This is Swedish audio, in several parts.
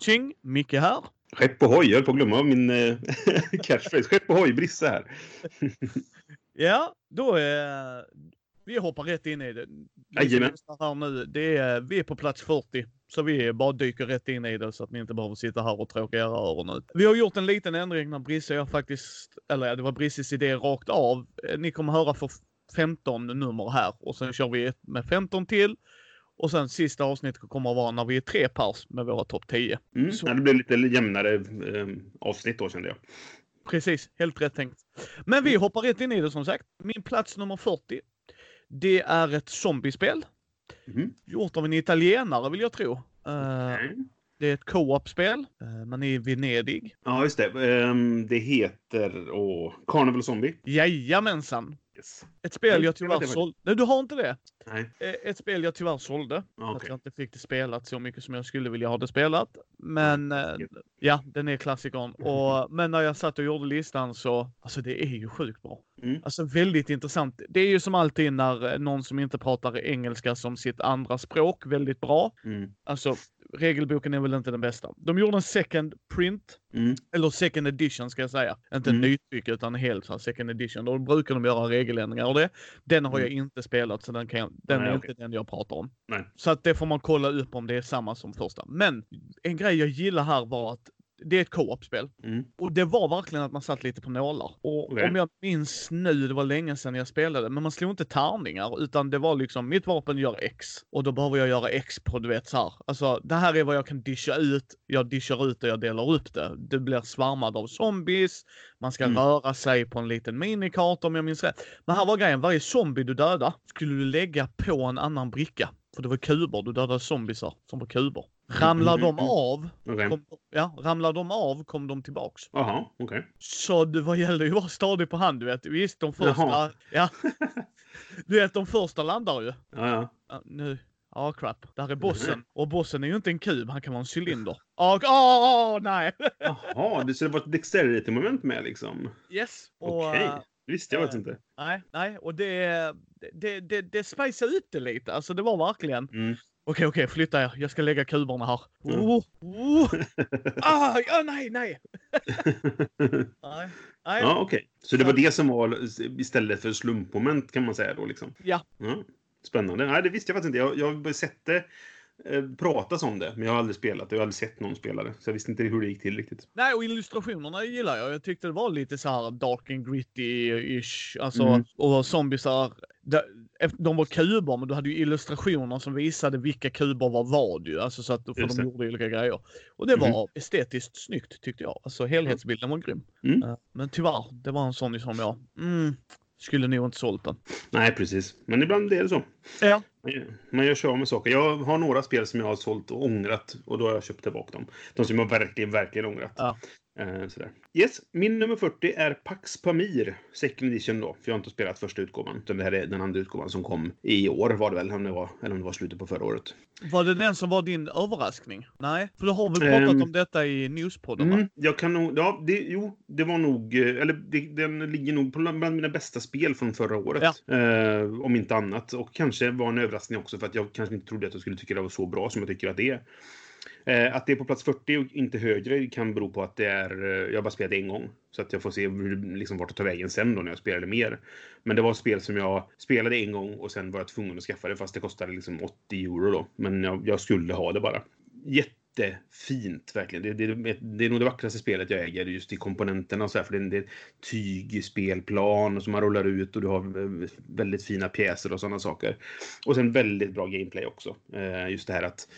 Tjing! Micke här. Skepp ohoj, jag höll på att glömma min eh, catchphrase. Skepp ohoj, Brisse här. Ja, då är... Vi hoppar rätt in i det. Jajamän. Här nu, det är, vi är på plats 40. Så vi bara dyker rätt in i det så att ni inte behöver sitta här och tråka era öron ut. Vi har gjort en liten ändring när Brisse och jag faktiskt, eller det var Brisses idé rakt av. Eh, Ni kommer höra för 15 nummer här och sen kör vi ett med 15 till. Och sen sista avsnittet kommer att vara när vi är tre pers med våra topp 10. Mm. Så- Ja, det blev lite jämnare eh, avsnitt då kände jag. Precis, helt rätt tänkt. Men vi hoppar rätt in i det som sagt. Min plats nummer 40. Det är ett zombiespel. Mhm. Gjort av en italienare vill jag tro. Eh, Okej. det är ett co-op-spel. Uh, man är i Venedig. Ja, just det. Ehm, det heter åh, Carnival Zombie. Jajamensan! Yes. Ett spel Nej, jag tyvärr sålde. Nej, du har inte det? Nej. Eh, Ett spel jag tyvärr sålde. Ja, Att jag inte fick det spelat så mycket som jag skulle vilja ha det spelat. Men Mm. ja, den är klassikern. Och, men när jag satt och gjorde listan så, alltså det är ju sjukt bra. Mm. Alltså väldigt intressant. Det är ju som alltid när eh, någon som inte pratar engelska som sitt andra språk väldigt bra. Mm. Alltså regelboken är väl inte den bästa. De gjorde en second print, Mm. eller second edition ska jag säga. Inte Mm. nytryck utan helt så second edition. Då brukar de göra regeländringar och det. Den har Mm. jag inte spelat så den, kan jag, den Nej, är okej. inte den jag pratar om. Nej. Så att det får man kolla upp om det är samma som första. Men en grej jag gillar här var att det är ett co-op-spel. Mm. Och det var verkligen att man satt lite på nålar. Och Okej. om jag minns nu, det var länge sedan jag spelade, men man slog inte tärningar utan det var liksom mitt vapen gör X och då behöver jag göra X på du vet så här. Alltså det här är vad jag kan discha ut. Jag dishar ut det, jag delar upp det. Det blir svärmad av zombies. Man ska Mm. röra sig på en liten minikarta om jag minns rätt. Men här var grejen, varje zombie du dödar skulle du lägga på en annan bricka. För det var kuber, du dödade zombiesar som var kuber. Ramlar de mm. av, Okej. kom, ja, ramlar de av kom de tillbaks. Jaha, okej. Så det var, gällde ju att vara stadig på hand, du vet. Visst, de första... Jaha. Ja. Du vet, de första landar ju. Ja, ja. Ja, nu. Ja, crap. Där är bossen. Mhm. Och bossen är ju inte en kub, han kan vara en cylinder. Ja, åh, nej! Jaha, så det var ett dexterity-moment med liksom? Yes. Okej. eh, Det visste jag faktiskt inte. nej, nej. Och det, det, det, det ut det lite. Alltså det var verkligen. Mm. Okej, okej, flytta er. Jag ska lägga kuberna här. Oh, oh. Ah, ja, nej, nej. nej. nej. Ja, okej. Så det var det som var istället för slumpmoment kan man säga då liksom? Ja. ja. Spännande. Nej, det visste jag faktiskt inte. Jag, jag har sett det pratas om det, men jag har aldrig spelat det. Jag har aldrig sett någon spela det. Så jag visste inte hur det gick till riktigt. Nej, och illustrationerna gillar jag. Jag tyckte det var lite så här dark and gritty-ish. Alltså, Mm. och zombisar. De, var kuber, men du hade ju illustrationer som visade vilka kuber var vad ju. Alltså så att, för Just de det. gjorde olika grejer. Och det var Mhm. estetiskt snyggt tyckte jag. Alltså helhetsbilden var grym. Mm. Eh, Men tyvärr, det var en sån som jag mm, skulle nog inte sålt den. Nej, precis. Men ibland är det så. Ja. Man gör- sig av med saker. Jag har några spel som jag har sålt och ångrat och då har jag köpt tillbaka dem. De som jag verkligen, verkligen ångrat. Ja. Eh, sådär. Yes, min nummer 40 är Pax Pamir, second edition då. För jag har inte spelat första utgåvan. Utan det här är den andra utgåvan som kom i år var det väl, om det var, eller om det var slutet på förra året. Var det den som var din överraskning? Nej, för du har väl pratat Ehm, om detta i newspodden? Mm, jag kan nog, ja, det, jo, det var nog, eh, eller det, den ligger nog på bland mina bästa spel från förra året. Eh, om inte annat. Och kanske var en överraskning också för att jag kanske inte trodde att jag skulle tycka det var så bra som jag tycker att det är. Eh, att det är på plats 40 och inte högre kan bero på att det är, eh, jag bara spelat en gång. Så att jag får se liksom, vart det tar vägen sen då när jag spelade mer. Men det var ett spel som jag spelade en gång och sen var jag tvungen att skaffa det fast det kostade liksom 80 euro då. Men jag, jag skulle ha det bara. Jättefint verkligen. Det, det, det är nog det vackraste spelet jag äger just i komponenterna och så här, för det, är- det är tyg i spelplan som man rullar ut och du har eh, väldigt fina pjäser och sådana saker. Och sen väldigt bra gameplay också. Eh, just det här att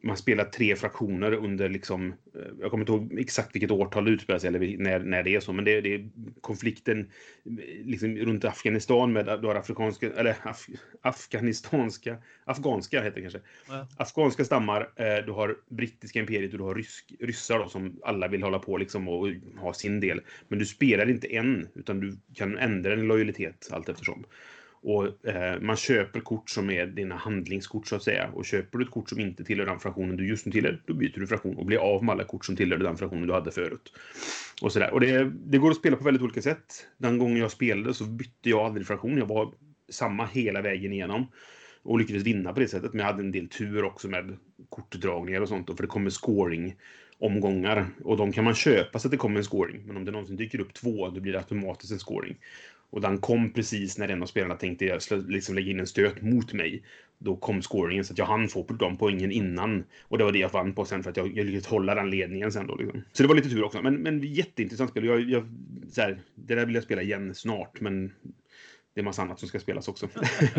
man spelar tre fraktioner under liksom, eh, jag kommer inte ihåg exakt vilket årtal det utspelar sig eller när, när det är så, men det, det är konflikten eh, liksom runt Afghanistan med du har afrikanska, eller af, afghanistanska, afghanska heter det kanske. Ja. Afghanska stammar, eh, du har brittiska imperiet och du har rysk, ryssar då, som alla vill hålla på liksom och ha sin del. Men du spelar inte en, utan du kan ändra din lojalitet allt eftersom. Och eh, man köper kort som är dina handlingskort så att säga. Och köper du ett kort som inte tillhör den fraktionen du just nu tillhör, då byter du fraktion och blir av med alla kort som tillhörde den fraktionen du hade förut. Och sådär. Och det, det går att spela på väldigt olika sätt. Den gången jag spelade så bytte jag aldrig fraktion. Jag var samma hela vägen igenom. Och lyckades vinna på det sättet. Men jag hade en del tur också med kortdragningar och sånt. För det kommer scoring omgångar. Och de kan man köpa så att det kommer en scoring. Men om det någonsin dyker upp två, då blir det automatiskt en scoring. Och den kom precis när en av spelarna tänkte liksom lägga in en stöt mot mig. Då kom scoringen så att jag hann få de poängen innan. Och det var det jag vann på sen för att jag, jag lyckades hålla den ledningen sen då. Liksom. Så det var lite tur också. Men, men jätteintressant spel. Jag, jag, så här, det där vill jag spela igen snart. Men det är massa annat som ska spelas också.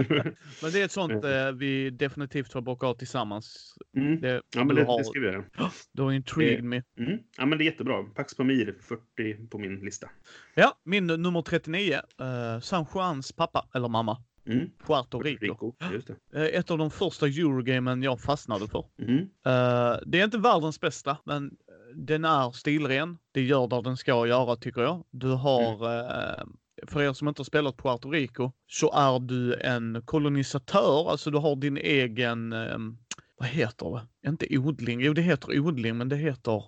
men det är ett sånt eh, vi definitivt får bocka av tillsammans. Mm. Det, ja, men det, har, det ska vi göra. Du har intrigued me. Mm. Ja, men det är jättebra. Pax Pamir, 40 på min lista. Ja, min nummer 39. Uh, San Juans pappa, eller mamma. Mm. Puerto Rico. Rico det. Uh, ett av de första Eurogamen jag fastnade för. Mm. Uh, det är inte världens bästa, men den är stilren. Det gör vad den ska göra tycker jag. Du har mm för er som inte har spelat Puerto Rico, så är du en kolonisatör, alltså du har din egen, eh, vad heter det? Inte odling, jo det heter odling, men det heter...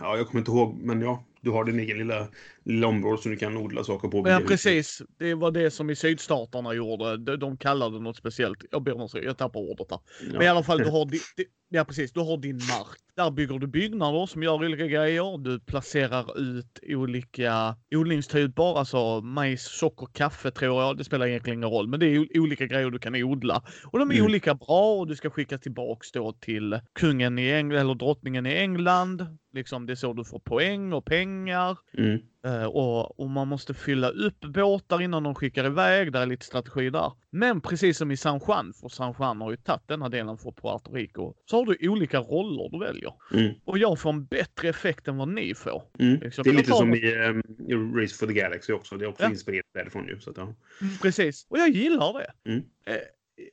Ja, jag kommer inte ihåg, men ja, du har din egen lilla, lilla område som du kan odla saker på. Ja, precis. Det var det som i sydstaterna gjorde. De, de kallade det något speciellt. Jag ber om jag tappar ordet här. Ja. Men i alla fall, du har, di, di, ja, precis, du har din mark. Där bygger du byggnader som gör olika grejer. Du placerar ut olika odlingstyper, alltså majs, socker, kaffe tror jag. Det spelar egentligen ingen roll, men det är olika grejer du kan odla. Och de är mm. olika bra och du ska skicka tillbaks då till kungen i England eller drottningen i England. Liksom det är så du får poäng och pengar. Mm. Uh, och, och, man måste fylla upp båtar innan de skickar iväg. Det är lite strategi där. Men precis som i San Juan, för San Juan har ju tagit denna delen för Puerto Rico, så har du olika roller du väljer. Mm. Och jag får en bättre effekt än vad ni får. Mm. Liksom. Det är lite som i um, Race for the Galaxy också. Det är också ja. inspirerat därifrån ju. Så att, ja. Mm, precis. Och jag gillar det. Mm. Uh,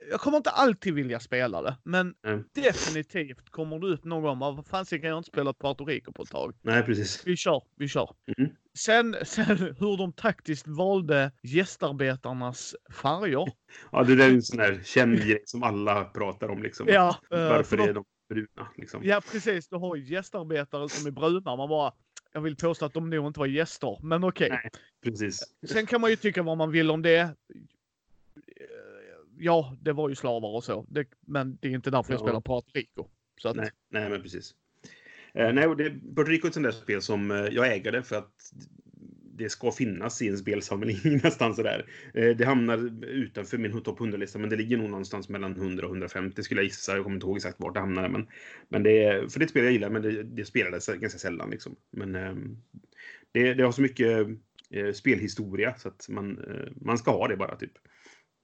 jag kommer inte alltid vilja spela det, men mm. definitivt kommer du upp någon gång. Vad fan kan jag inte spela Puerto Rico på ett tag? Nej, precis. Vi kör, vi kör. Mm. Sen, sen hur de taktiskt valde gästarbetarnas färger. Ja, det där är en sån här känd grej som alla pratar om liksom. Ja, Varför de... är de bruna liksom? Ja, precis. Du har gästarbetare som är bruna. Man bara, jag vill påstå att de nog inte var gäster, men okej. Okay. precis. Sen kan man ju tycka vad man vill om det ja, det var ju slavar och så. Det, men det är inte därför ja. jag spelar Puerto Rico. Så att... nej, nej, men precis. Eh, nej, det, Puerto Rico är ett sånt där spel som eh, jag äger det för att det ska finnas i en spelsamling nästan sådär. Eh, det hamnar utanför min topp 100-lista, men det ligger nog någonstans mellan 100 och 150 skulle jag gissa. Jag kommer inte ihåg exakt vart det hamnar. Men, men det är, för det är ett spel jag gillar, men det, det spelades ganska sällan. Liksom. Men eh, det, det har så mycket eh, spelhistoria så att man, eh, man ska ha det bara typ.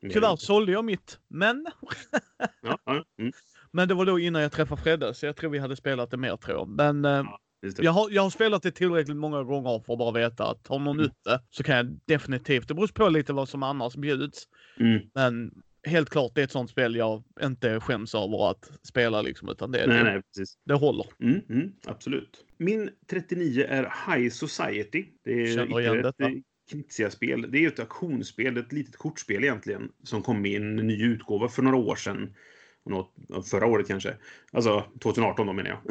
Tyvärr sålde jag mitt, men... ja, ja, mm. Men det var då innan jag träffade Fredde, så jag tror vi hade spelat det mer tror jag. Men eh, ja, jag, har, jag har spelat det tillräckligt många gånger för att bara veta att har någon mm. ute så kan jag definitivt, det beror på lite vad som annars bjuds. Mm. Men helt klart det är ett sånt spel jag inte skäms över att spela liksom, utan det, nej, det, nej, precis. det håller. Mm, mm, absolut. Min 39 är High Society. Det är Känner igen detta. Knizia-spel. Det är ett auktionsspel, ett litet kortspel egentligen, som kom i en ny utgåva för några år sedan. förra året kanske. Alltså 2018 då menar jag.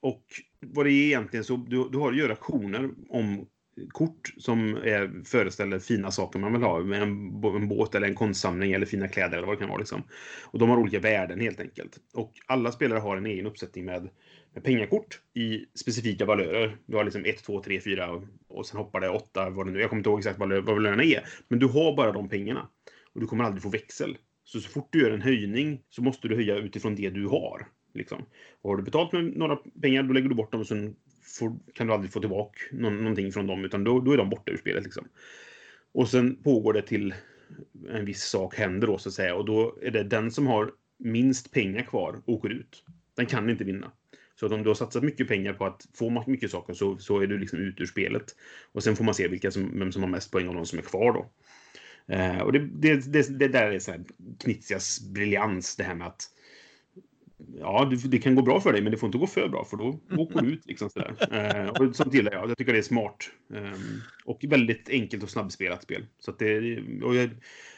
och vad det är egentligen så, du, du har ju auktioner om kort som är, föreställer fina saker man vill ha. En, en båt eller en konstsamling eller fina kläder eller vad det kan vara. Liksom. Och de har olika värden helt enkelt. Och alla spelare har en egen uppsättning med med pengakort i specifika valörer. Du har liksom 1, 2, 3, 4 och sen hoppar det 8, vad det nu Jag kommer inte ihåg exakt vad valörerna är. Men du har bara de pengarna. Och du kommer aldrig få växel. Så så fort du gör en höjning så måste du höja utifrån det du har. Liksom. Och har du betalt med några pengar, då lägger du bort dem och sen får, kan du aldrig få tillbaka någon, någonting från dem. Utan då, då är de borta ur spelet. Liksom. Och sen pågår det till en viss sak händer då så att säga. Och då är det den som har minst pengar kvar åker ut. Den kan inte vinna. Så om du har satsat mycket pengar på att få mycket saker så, så är du liksom ut ur spelet. Och sen får man se vilka som, vem som har mest poäng av de som är kvar då. Eh, och det, det, det, det, där är så här Knizias briljans, det här med att ja, det, det, kan gå bra för dig, men det får inte gå för bra, för då åker du ut. Liksom, sådär. Eh, och sånt gillar jag. Jag tycker det är smart. Eh, och väldigt enkelt och snabbspelat spel. Så att det, och jag,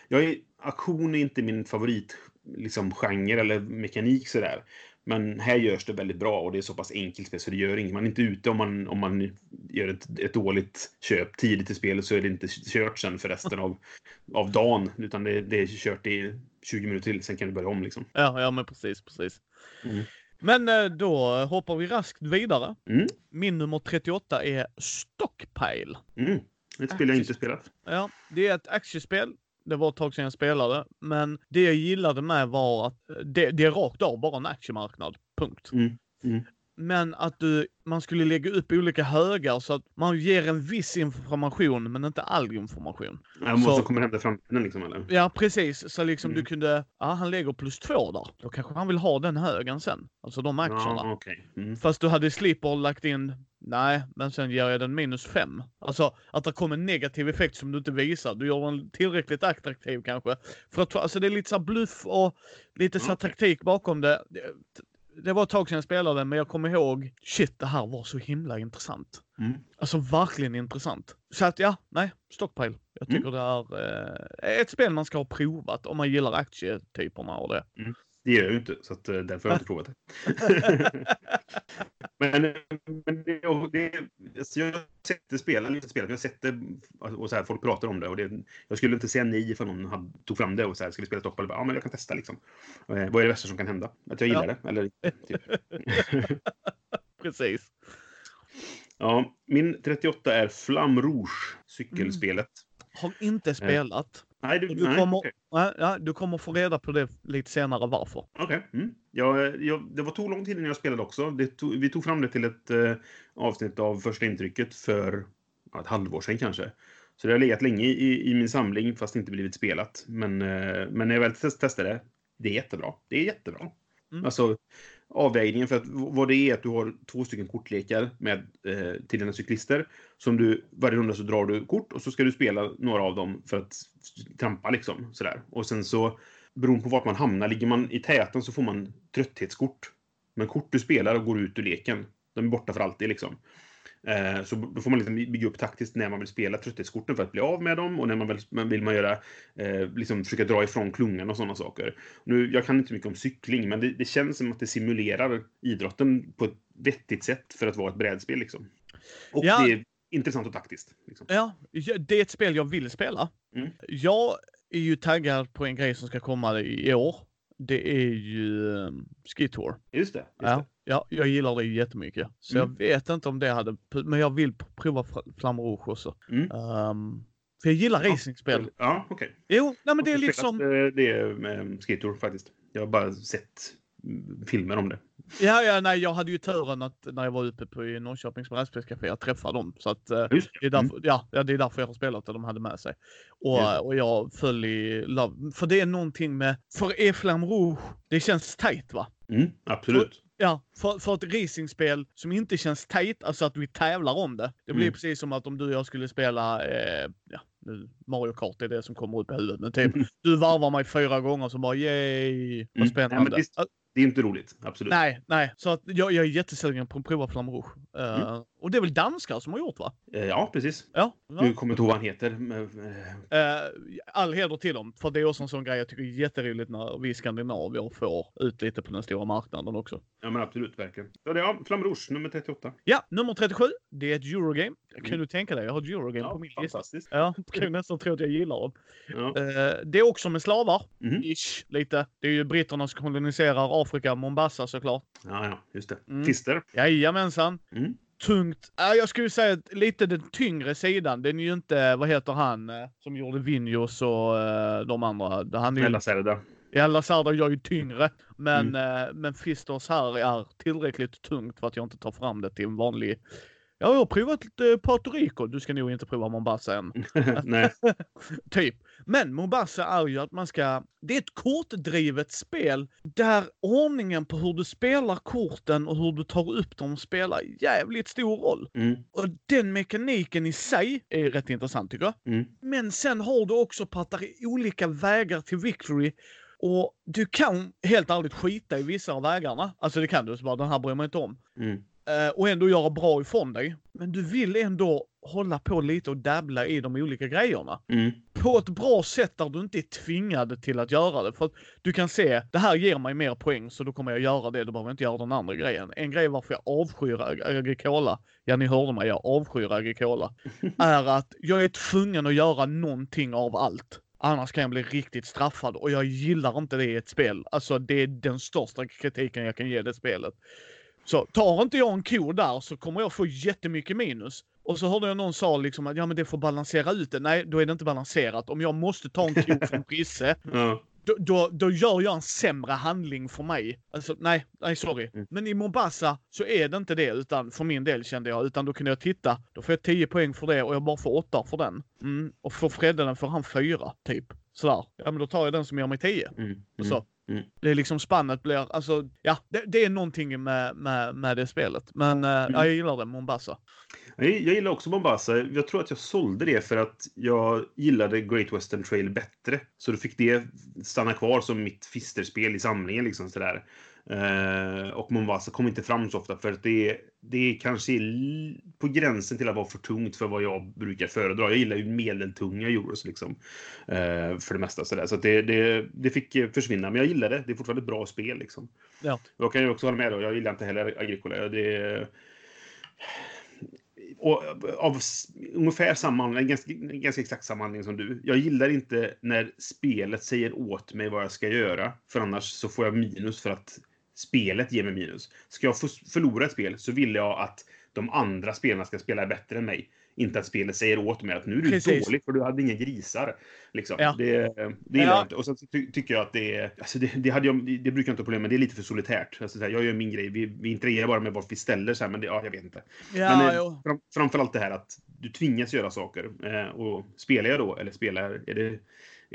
jag är, aktion är inte min favorit liksom, genre eller mekanik sådär. Men här görs det väldigt bra och det är så pass enkelt så det gör inget. Man är inte ute om man, om man gör ett, ett dåligt köp tidigt i spelet så är det inte kört sen för resten av, av dagen. Utan det, det är kört i 20 minuter till, sen kan du börja om liksom. Ja, ja men precis, precis. Mm. Men eh, då hoppar vi raskt vidare. Mm. Min nummer 38 är Stockpile. Mm. Ett spel jag inte spelat. Ja, det är ett aktiespel. Det var ett tag sedan jag spelade, men det jag gillade med var att eh, det, det är rakt av bara en aktiemarknad. Punkt. Mm. Mm. Men att du, man skulle lägga upp olika högar så att man ger en viss information men inte all information. Måste Så- komma hem i framtiden liksom eller? Ja precis, så liksom Mm. du kunde, ja han lägger plus två där. Då kanske han vill ha den högen sen. Alltså de aktierna. Ja, okej. Mm. Fast du hade slipper lagt in, nej, men sen ger jag den minus fem. Alltså att det kommer en negativ effekt som du inte visar. Du gör den tillräckligt attraktiv kanske. För att, alltså det är lite så bluff och lite så Okej. taktik bakom det. Det. Var ett tag sedan jag spelade, men jag kommer ihåg, shit det här var så himla intressant. Mm. Alltså verkligen intressant. Så att ja, nej, Stockpile. Jag Mm. tycker det är eh, ett spel man ska ha provat om man gillar aktietyperna och det. Det gör jag ju inte, så att, eh, därför har jag inte provat det. men men det, det, alltså jag har sett det spela, eller inte spelat, jag har sett det och så här, folk pratar om det. Och det jag skulle inte säga nej ifall någon hade, tog fram det och så här, ska vi spela bara, ja men jag kan testa liksom. Eh, vad är det värsta som kan hända? Att jag gillar Ja. det? Eller, typ. Precis. ja, min 38 är Flam Rouge, cykelspelet. Har inte spelat. Nej, du, du nej, kommer- okej. Ja, ja, du kommer få reda på det lite senare varför. Okej. Mm. Jag, jag, det var tog lång tid innan jag spelade också. Tog, vi tog fram det till ett eh, avsnitt av första intrycket för ja, ett halvår sedan kanske. Så det har legat länge i, i min samling fast inte blivit spelat. Men, eh, men när jag väl test, testade det, det är jättebra. Det är jättebra. Mm. Alltså avvägningen för att vad det är att du har två stycken kortlekar med eh, till dina cyklister. Som du, varje runda så drar du kort och så ska du spela några av dem för att trampa liksom sådär. Och sen så beroende på vart man hamnar, ligger man i täten så får man trötthetskort. Men kort du spelar och går ut ur leken, de är borta för alltid liksom. Eh, så då får man liksom bygga upp taktiskt när man vill spela trötthetskorten för att bli av med dem och när man vill, man vill man göra, eh, liksom försöka dra ifrån klungan och sådana saker. Nu, jag kan inte mycket om cykling, men det, det känns som att det simulerar idrotten på ett vettigt sätt för att vara ett brädspel liksom. Och Ja. det är intressant och taktiskt. Liksom. Ja, det är ett spel jag vill spela. Mm. Jag är ju taggad på en grej som ska komma i år. Det är ju um, Ski Tour. Just det. Just Ja, ja, jag gillar det jättemycket. Så Mm. jag vet inte om det hade, men jag vill prova Fl- Flamme Rouge också. Mm. Um, för jag gillar Ja, racingspel. Ja, okej. Jo, nej men det är liksom, eh, Det med Skator faktiskt. Jag har bara sett mm, filmer om det. ja, ja, nej, jag hade ju turen att när jag var uppe på i Norrköpings brädspelscafé, jag träffade dem. Så att eh, Just Det är, Mm. därför, ja, ja, det är därför jag har spelat det de hade med sig. Och, och jag föll i love. För det är någonting med, för Eflam Rouge, det känns tight va? Mm, absolut. Ja, för, för ett racingspel som inte känns tight, alltså att vi tävlar om det. Det blir Mm. precis som att om du och jag skulle spela, eh, ja, nu, Mario Kart är det som kommer upp i huvudet, men typ du varvar mig fyra gånger så bara yay, vad Mm. Spännande. men visst. Ah, Det är inte roligt. Absolut. nej, nej, så att jag, jag är jättesugen på att prova Flamme Rouge. Mm. Och det är väl danskar som har gjort va? Eh, Ja, precis. Ja. Nu kommer inte ihåg vad han heter. Eh, all heder till dem, för det är också en sån grej jag tycker är jätteroligt när vi skandinavier får ut lite på den stora marknaden också. Ja, men absolut. Verkligen. Ja, det är ja, Flamme Rouge, nummer 38. Ja, nummer 37. Det är ett Eurogame. Kan du tänka dig? Jag har ett Eurogame Ja, på min lista. fantastiskt. Ja, kan nästan tro att jag gillar dem. Ja. Eh, det är också med slavar. Mhm. Ish, lite. Det är ju britterna som koloniserar Afrika, Mombasa såklart. ja, ja, just det. Mm. Fister. Jajamensan. Mm. Tungt. Ja, jag skulle säga att lite den tyngre sidan. Den är ju inte, vad heter han, eh, som gjorde Vinjos och eh, de andra. Han är ju Serda. Ja, Lazarda gör ju tyngre, men, Mm. eh, men Fisters här är tillräckligt tungt för att jag inte tar fram det till en vanlig... Ja, jag har provat lite Puerto Rico. Du ska nog inte prova Mombasa än. Nej. typ. Men Mombasa är ju att man ska... Det är ett kortdrivet spel där ordningen på hur du spelar korten och hur du tar upp dem spelar jävligt stor roll. Mm. Och den mekaniken i sig är rätt intressant tycker jag. Mm. Men sen har du också på att det är olika vägar till victory. Och du kan helt ärligt skita i vissa av vägarna. Alltså det kan du, så bara den här bryr man inte om. Mm. Eh, och ändå göra bra ifrån dig. Men du vill ändå hålla på lite och dabbla i de olika grejerna. Mm. På ett bra sätt där du inte är tvingad till att göra det. För att du kan se, det här ger mig mer poäng så då kommer jag göra det, då behöver jag inte göra den andra grejen. En grej varför jag avskyr Ag- Agricola, ja ni hörde mig, jag avskyr Agricola, är att jag är tvungen att göra någonting av allt. Annars kan jag bli riktigt straffad och jag gillar inte det i ett spel. Alltså det är den största kritiken jag kan ge det spelet. Så tar inte jag en ko där så kommer jag få jättemycket minus. Och så hörde jag någon sa liksom att ja men det får balansera ut det. Nej, då är det inte balanserat. Om jag måste ta en ko från Brisse, Ja. Då, då, då gör jag en sämre handling för mig. Alltså nej, nej sorry. Mm. Men i Mombasa så är det inte det, utan för min del kände jag, utan då kunde jag titta. Då får jag 10 poäng för det och jag bara får 8 för den. Mm. Och för Fredde den får han 4, typ. Sådär. Ja men då tar jag den som gör mig 10. Mm. Och så. Mm. Det är liksom spannet blir, alltså ja, det, det är någonting med, med, med det spelet. Men eh, ja, jag gillar det, Mombasa. Jag, jag gillar också Mombasa. Jag tror att jag sålde det för att jag gillade Great Western Trail bättre. Så då fick det stanna kvar som mitt fisterspel i samlingen. Liksom sådär. Eh, och Mombasa kom inte fram så ofta för att det, det är kanske l- på gränsen till att vara för tungt för vad jag brukar föredra. Jag gillar ju medeltunga euros liksom. Eh, för det mesta sådär. Så att det, det, det fick försvinna. Men jag gillar det. Det är fortfarande ett bra spel liksom. Ja. Jag kan ju också hålla med då. Jag gillar inte heller Agricola. Det, och av ungefär samma anledning, ganska, ganska exakt samma anledning som du. Jag gillar inte när spelet säger åt mig vad jag ska göra. För annars så får jag minus för att spelet ger mig minus. Ska jag förlora ett spel så vill jag att de andra spelarna ska spela bättre än mig. Inte att spelet säger åt mig att nu är du Precis. dålig för du hade inga grisar. Liksom. Ja. Det, det gillar Ja. jag inte. Och sen ty tycker jag att det är... Alltså det, det, hade jag, det brukar jag inte ha problem med. Det är lite för solitärt. Alltså så här, jag gör min grej. Vi, vi interagerar bara med vad vi ställer. Så här, men det, ja, jag vet inte. Ja, Men, eh, jo. Fram, framförallt det här att du tvingas göra saker. Eh, och spelar jag då, eller spelar, är det,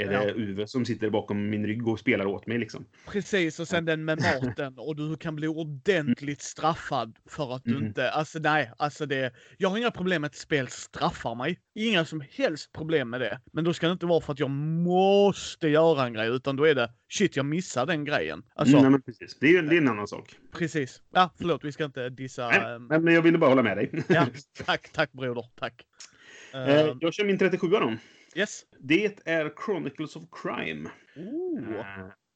är det Ja. Uwe som sitter bakom min rygg och spelar åt mig liksom? Precis, och sen den med maten och du kan bli ordentligt straffad för att du Mm. inte, alltså nej, alltså det, jag har inga problem med att spel straffar mig. Inga som helst problem med det. Men då ska det inte vara för att jag måste göra en grej, utan då är det shit, jag missade den grejen. Alltså, Mm, nej, men precis. Det är, det är en annan sak. precis. Ja, förlåt, vi ska inte dissa. Nej, ehm, men jag ville bara hålla med dig. ja, tack, tack broder, tack. Eh, Ehm, jag kör min 37 då. Yes. Det är Chronicles of Crime. Oh,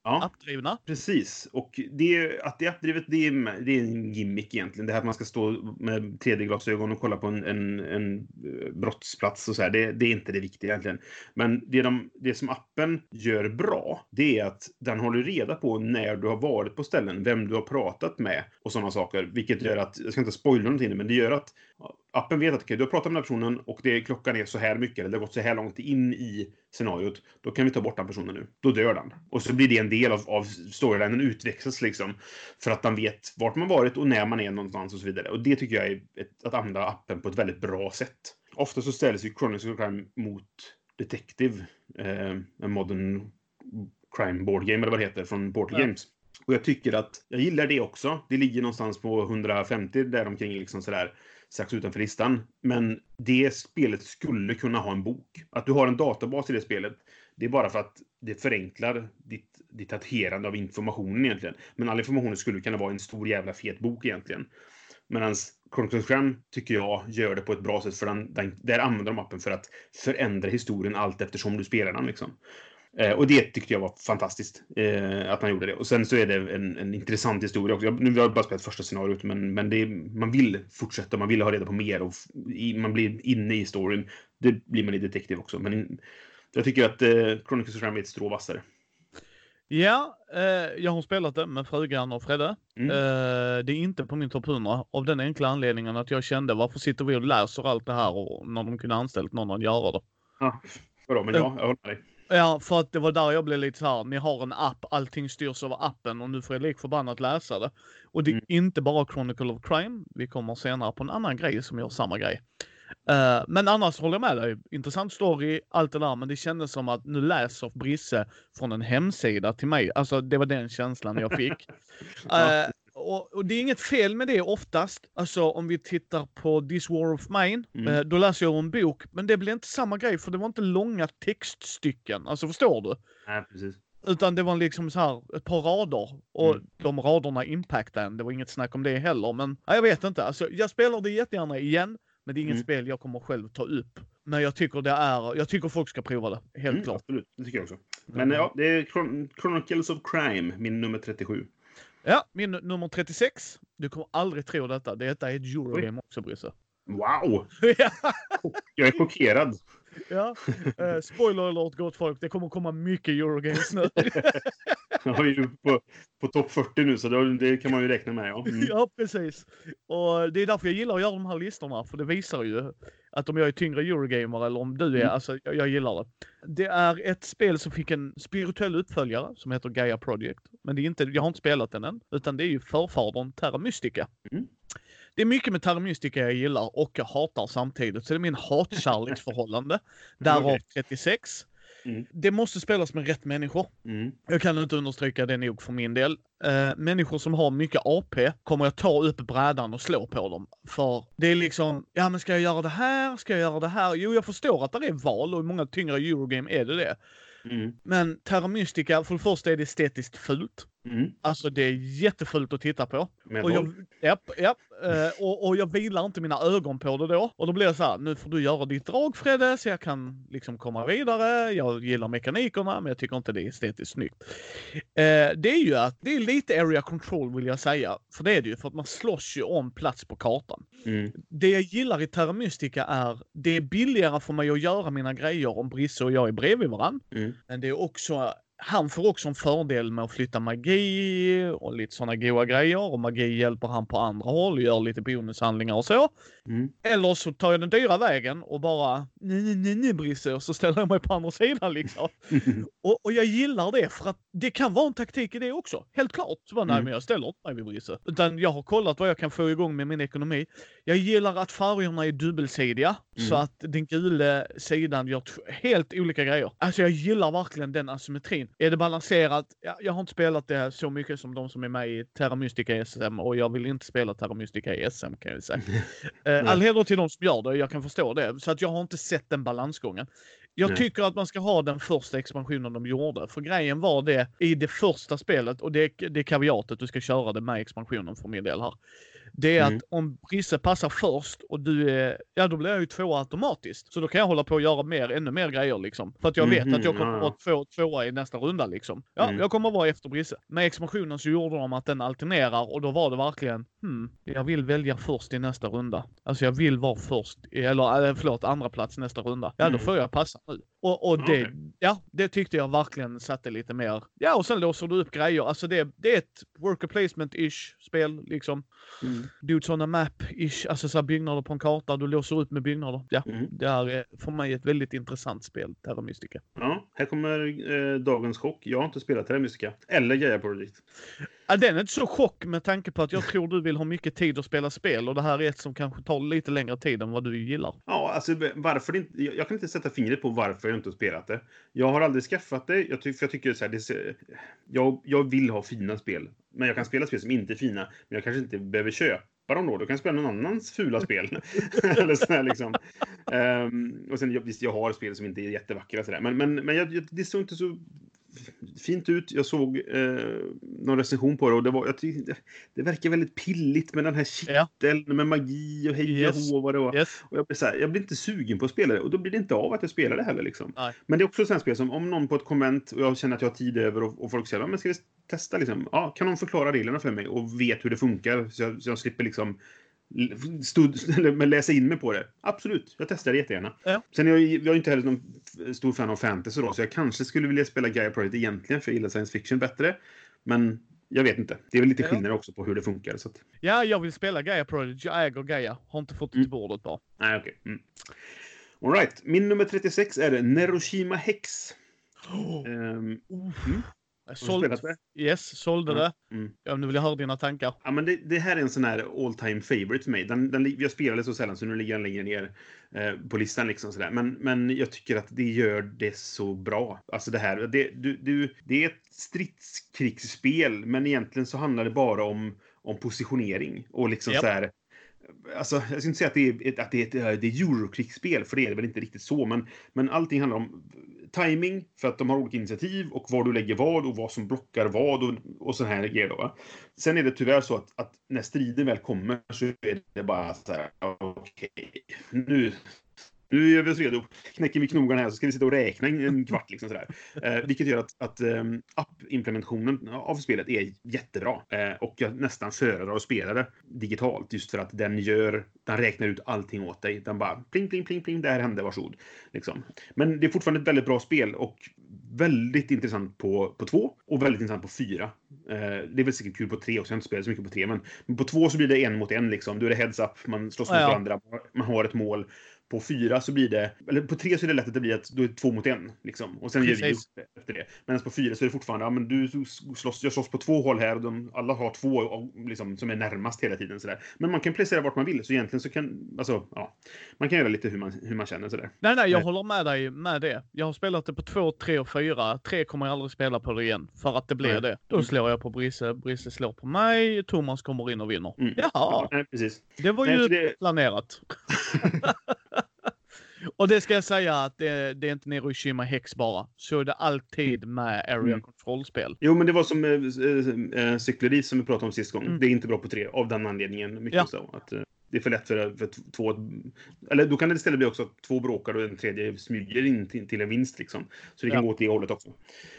ja. appdrivna. Precis. Och det, att det är appdrivet, det är, det är en gimmick egentligen. Det här att man ska stå med 3D-glasögon och kolla på en, en, en eh, brottsplats och så här, det, det är inte det viktiga egentligen. Men det, de, det som appen gör bra, det är att den håller reda på när du har varit på ställen, vem du har pratat med och sådana saker. Vilket gör att, jag ska inte spoila någonting, men det gör att appen vet att okay, du har pratat med den här personen och det, klockan är så här mycket, eller det har gått så här långt in i scenariot. Då kan vi ta bort den personen nu. Då dör den. Och så blir det en del av, av storylinen utväxlas liksom. För att man vet vart man varit och när man är någonstans och så vidare. Och det tycker jag är ett, att använda appen på ett väldigt bra sätt. Ofta så ställs ju Chronicles of Crime mot Detective. Eh, en modern crime board game eller vad det heter från Portal Ja. Games. Och jag tycker att jag gillar det också. Det ligger någonstans på 150 däromkring liksom sådär strax utanför listan. Men det spelet skulle kunna ha en bok. Att du har en databas i det spelet, det är bara för att det förenklar ditt, ditt hanterande av informationen egentligen. Men all information skulle kunna vara en stor jävla fet bok egentligen. Medan Chronicles of tycker jag gör det på ett bra sätt för den, den, där använder de appen för att förändra historien allt eftersom du spelar den. Liksom. Eh, och det tyckte jag var fantastiskt, eh, att man gjorde det. Och sen så är det en, en intressant historia också. Jag, nu har jag bara spelat första scenariot, men, men det man vill fortsätta, man vill ha reda på mer och i, man blir inne i storyn. Det blir man i Detective också. Men jag tycker att eh, Chronicles of Crime är ett strå vassare. Ja, eh, jag har spelat det med frugan och Fredde. Mm. Eh, det är inte på min topp 100 av den enkla anledningen att jag kände varför sitter vi och läser allt det här och när de kunde anställt någon att göra det. Ja, bra, men ja, jag håller med dig. Ja, för att det var där jag blev lite så här. Ni har en app, allting styrs över appen och nu får jag lik förbannat läsa det. Och det är Mm. inte bara Chronicle of Crime. Vi kommer senare på en annan grej som gör samma grej. Eh, men annars håller jag med dig. Intressant story, allt det där. Men det kändes som att nu läser Brisse från en hemsida till mig. Alltså det var den känslan jag fick. Ja. Och, och det är inget fel med det oftast. Alltså om vi tittar på This War of Mine. Mm. eh, då läser jag en bok. Men det blir inte samma grej för det var inte långa textstycken. Alltså förstår du? Nej, precis. Utan det var liksom så här ett par rader och Mm. de raderna impactade en. Det var inget snack om det heller. Men ja, jag vet inte. Alltså, jag spelar det jättegärna igen. Men det är inget Mm. spel jag kommer själv ta upp. Men jag tycker det är, jag tycker folk ska prova det. Helt Mm, klart. absolut, det tycker jag också. Men ja, det är Chron- Chronicles of Crime, min nummer 37. Ja, min nummer 36. Du kommer aldrig tro detta. Detta är ett Eurogame också Brisse. Wow! ja, Jag är chockerad. Ja. Uh, spoiler alert gott folk, det kommer komma mycket Eurogames nu. Jag är ju på, på topp 40 nu så det, det, kan man ju räkna med. Ja. Mm. ja, precis. Och det är därför jag gillar att göra de här listorna, för det visar ju att om jag är tyngre Eurogamer eller om du är, mm. alltså jag, jag, gillar det. Det är ett spel som fick en spirituell uppföljare som heter Gaia Project. Men det är inte, jag har inte spelat den än, utan det är ju förfadern Terra Mystica. Mm. Det är mycket med Terra Mystica jag gillar och jag hatar samtidigt. Så det är min hatkärleksförhållande. Därav 36. Mm. Det måste spelas med rätt människor. Mm. Jag kan inte understryka det nog för min del. Uh, människor som har mycket AP kommer jag ta upp brädan och slå på dem. För det är liksom, ja men ska jag göra det här? Ska jag göra det här? Jo, jag förstår att det är val och i många tyngre Eurogame är det det. Mm. Men Terra Mystica, för det första är det estetiskt fult. Mm. Alltså det är jättefult att titta på. Med och jag, japp, japp. Eh, och, och jag vilar inte mina ögon på det då. Och då blir det så här, nu får du göra ditt drag Fredde, så jag kan liksom komma vidare. Jag gillar mekanikerna, men jag tycker inte det är estetiskt snyggt. Eh, det är ju att, det är lite area control vill jag säga. För det är det ju, för att man slåss ju om plats på kartan. Mm. Det jag gillar i Terra Mystica är, det är billigare för mig att göra mina grejer om Brisse och jag är bredvid varandra. Mm. Men det är också han får också en fördel med att flytta magi och lite sådana goa grejer. Och magi hjälper han på andra håll och gör lite bonushandlingar och så. Mm. Eller så tar jag den dyra vägen och bara nej, nej, nej, Brisse, och så ställer jag mig på andra sidan liksom. och, och, jag gillar det för att det kan vara en taktik i det också. Helt klart. Så bara, nej, mm. men jag ställer inte mig vid Brisse. Utan jag har kollat vad jag kan få igång med min ekonomi. Jag gillar att färgerna är dubbelsidiga mm. så att den gula sidan gör helt olika grejer. Alltså jag gillar verkligen den asymmetrin. Är det balanserat? Ja, jag har inte spelat det så mycket som de som är med i Terra Mystica SM och jag vill inte spela Terra Mystica i SM kan jag säga. Eh, all heder till de som gör det, jag kan förstå det. Så att jag har inte sett den balansgången. Jag Nej. tycker att man ska ha den första expansionen de gjorde. För grejen var det i det första spelet och det, det är kaviatet du ska köra det med expansionen för min del här. Det är mm. att om Brisse passar först och du är, ja då blir jag ju två automatiskt. Så då kan jag hålla på och göra mer, ännu mer grejer liksom. För att jag vet mm, att jag kommer vara två, tvåa i nästa runda liksom. Ja, mm. jag kommer vara efter Brisse. Med expansionen så gjorde de att den alternerar och då var det verkligen, hmm, jag vill välja först i nästa runda. Alltså jag vill vara först, eller äh, förlåt, andra plats nästa runda. Ja, då mm. får jag passa nu. Och, och det, okay. ja, det tyckte jag verkligen satte lite mer. Ja, och sen låser du upp grejer. Alltså det, det är ett worker placement-ish spel liksom. Mm. Dudes on a map-ish, alltså så byggnader på en karta. Du låser upp med byggnader. Ja, mm. det är för mig ett väldigt intressant spel, Terra Mystica. Ja, här kommer eh, dagens chock. Jag har inte spelat Terra Mystica. Eller Gaia Project. Ja, den är inte så chock med tanke på att jag tror du vill ha mycket tid att spela spel och det här är ett som kanske tar lite längre tid än vad du gillar. Ja, alltså varför inte? Jag kan inte sätta fingret på varför jag inte har spelat det. Jag har aldrig skaffat det. Jag, ty för jag tycker så här, det, jag, jag vill ha fina spel. Men jag kan spela spel som inte är fina, men jag kanske inte behöver köpa dem då. Då kan jag spela någon annans fula spel. Eller så här, liksom. Um, och sen, visst, jag har spel som inte är jättevackra sådär. Men, men, men jag, det såg inte så fint ut. Jag såg eh, någon recension på det och det, var, jag tyckte, det verkar väldigt pilligt med den här kitteln ja. med magi och hej yes. och vad det var. Yes. Och jag, blir så här, jag blir inte sugen på att spela det och då blir det inte av att jag spelar det heller. Liksom. Men det är också ett spel som om någon på ett komment och jag känner att jag har tid över och, och folk säger men ska vi testa liksom? Ja, kan någon förklara reglerna för mig och vet hur det funkar så jag, så jag slipper liksom eller läsa in mig på det. Absolut, jag testar det jättegärna. Ja. Sen är jag, jag är inte heller någon stor fan av fantasy då, så jag kanske skulle vilja spela Gaia Project egentligen, för jag gillar science fiction bättre. Men jag vet inte. Det är väl lite skillnad också på hur det funkar. Så att... Ja, jag vill spela Gaia Project. Jag äger Gaia. Har inte fått det till mm. bordet bara. Nej, okej. Okay. Mm. Alright. Min nummer 36 är Neroshima Hex. Oh. Um, mm. Såld, yes, sålde mm. det. Mm. Ja, nu vill jag höra dina tankar. Ja, men det, det här är en sån här all time favorite för mig. Den, den, jag spelade så sällan så nu ligger den längre ner eh, på listan. Liksom sådär. Men, men jag tycker att det gör det så bra. Alltså det här, det, du, du, det är ett stridskrigsspel men egentligen så handlar det bara om, om positionering. Och liksom yep. så här, Alltså, jag ska inte säga att det är, att det är ett det är Eurokrigsspel, för det är det väl inte riktigt så. Men, men allting handlar om timing för att de har olika initiativ och var du lägger vad och vad som blockar vad och, och sån här grejer. Då, va? Sen är det tyvärr så att, att när striden väl kommer så är det bara så här, okej, okay, nu nu gör vi redo. Knäcker vi knogarna här så ska vi sitta och räkna en kvart. Liksom sådär. Eh, vilket gör att, att um, app-implementationen av spelet är jättebra. Eh, och jag nästan föredrar att spela det digitalt just för att den gör, den räknar ut allting åt dig. Den bara pling, pling, pling, pling, det här hände, varsågod. Liksom. Men det är fortfarande ett väldigt bra spel och väldigt intressant på, på två och väldigt intressant på fyra. Eh, det är väl säkert kul på tre också, jag har inte spelat så mycket på tre, men, men på två så blir det en mot en liksom. Då är det heads up, man slåss mot ja, ja. varandra, man har ett mål på fyra så blir det, eller på tre så är det lätt att det blir att då är det två mot en. Liksom. Och sen Precis. gör vi upp efter det. Men på fyra så är det fortfarande, ja men du slåss, jag slåss på två håll här och de, alla har två liksom, som är närmast hela tiden. Sådär. Men man kan placera vart man vill, så egentligen så kan, alltså, ja. Man kan göra lite hur man, hur man känner sådär. Nej, nej, jag nej. håller med dig med det. Jag har spelat det på två, tre och fyra. Tre kommer jag aldrig spela på det igen, för att det blir nej. det. Då mm. slår jag på Brisse, Brisse slår på mig, Thomas kommer in och vinner. Mm. Jaha! Ja, nej, precis. Det var ju det... planerat. Och det ska jag säga att det, det är inte Hiroshima Hex bara. Så är det alltid med Area mm. Control-spel. Jo, men det var som äh, äh, cykleri som vi pratade om sist gång. Mm. Det är inte bra på tre av den anledningen. Mycket ja. så. Att, äh, det är för lätt för, för två... Eller då kan det istället bli också att två bråkar och en tredje smyger in till, till en vinst. Liksom. Så det kan ja. gå åt det hållet också.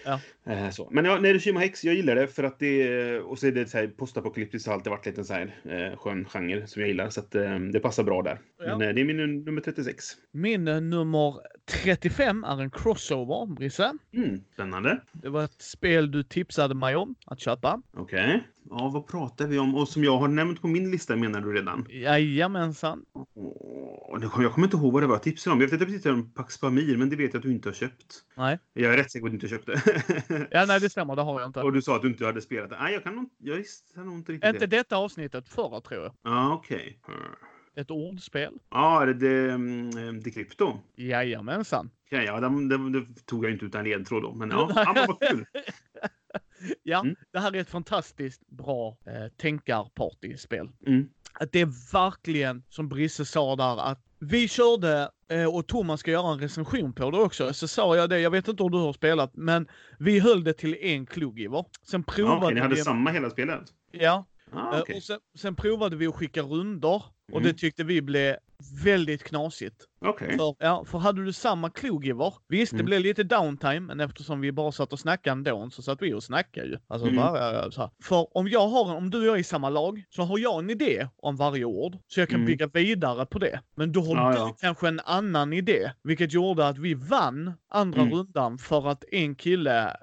Ja. Eh, så. Men ja, Hiroshima Hex, jag gillar det för att det... Och så är det så här, postapokalyptiskt har alltid varit lite så här eh, skön genre som jag gillar. Så att eh, det passar bra där. Ja. Men eh, det är min nummer 36. Min eh, nummer 35 är en crossover, Brisse. Mm, spännande. Det var ett spel du tipsade mig om att köpa. Okej. Okay. Ja, vad pratar vi om? Och som jag har nämnt på min lista menar du redan? Jajamensan. Oh, jag kommer inte ihåg vad det var jag tipsade om. Jag vet att jag tipsade om Pax Pamir, men det vet jag att du inte har köpt. Nej. Jag är rätt säker på att du inte köpt det. ja, nej, det stämmer. Det har jag inte. Och du sa att du inte hade spelat det. Nej, jag kan nog, jag visste nog inte riktigt Inte det. detta avsnittet, förra tror jag. Ja, ah, okej. Okay. Ett ordspel. Ja, är det det, mm, det Krypto? Jajamensan. Ja, ja det, det, det, tog jag inte utan ledtråd då, men ja, men vad kul. ja, mm. det här är ett fantastiskt bra eh, tänkarpartyspel. Mm. Att det är verkligen, som Brisse sa där, att vi körde, eh, och Thomas ska göra en recension på det också, så sa jag det, jag vet inte hur du har spelat, men vi höll det till en kluggiver. Sen provade ja, okay, ni hade vi... samma hela spelet? Ja. Ah, okay. och sen, sen, provade vi att skicka runder och det mm. tyckte vi blev väldigt knasigt. Okay. För, ja, för hade du samma klogiver, visst mm. det blev lite downtime, men eftersom vi bara satt och snackade ändå så satt vi och snackade ju. Alltså, mm. bara, så här. För om jag har om du och jag är i samma lag, så har jag en idé om varje ord, så jag kan mm. bygga vidare på det. Men då har ja, du ja. kanske en annan idé, vilket gjorde att vi vann andra mm. rundan för att en kille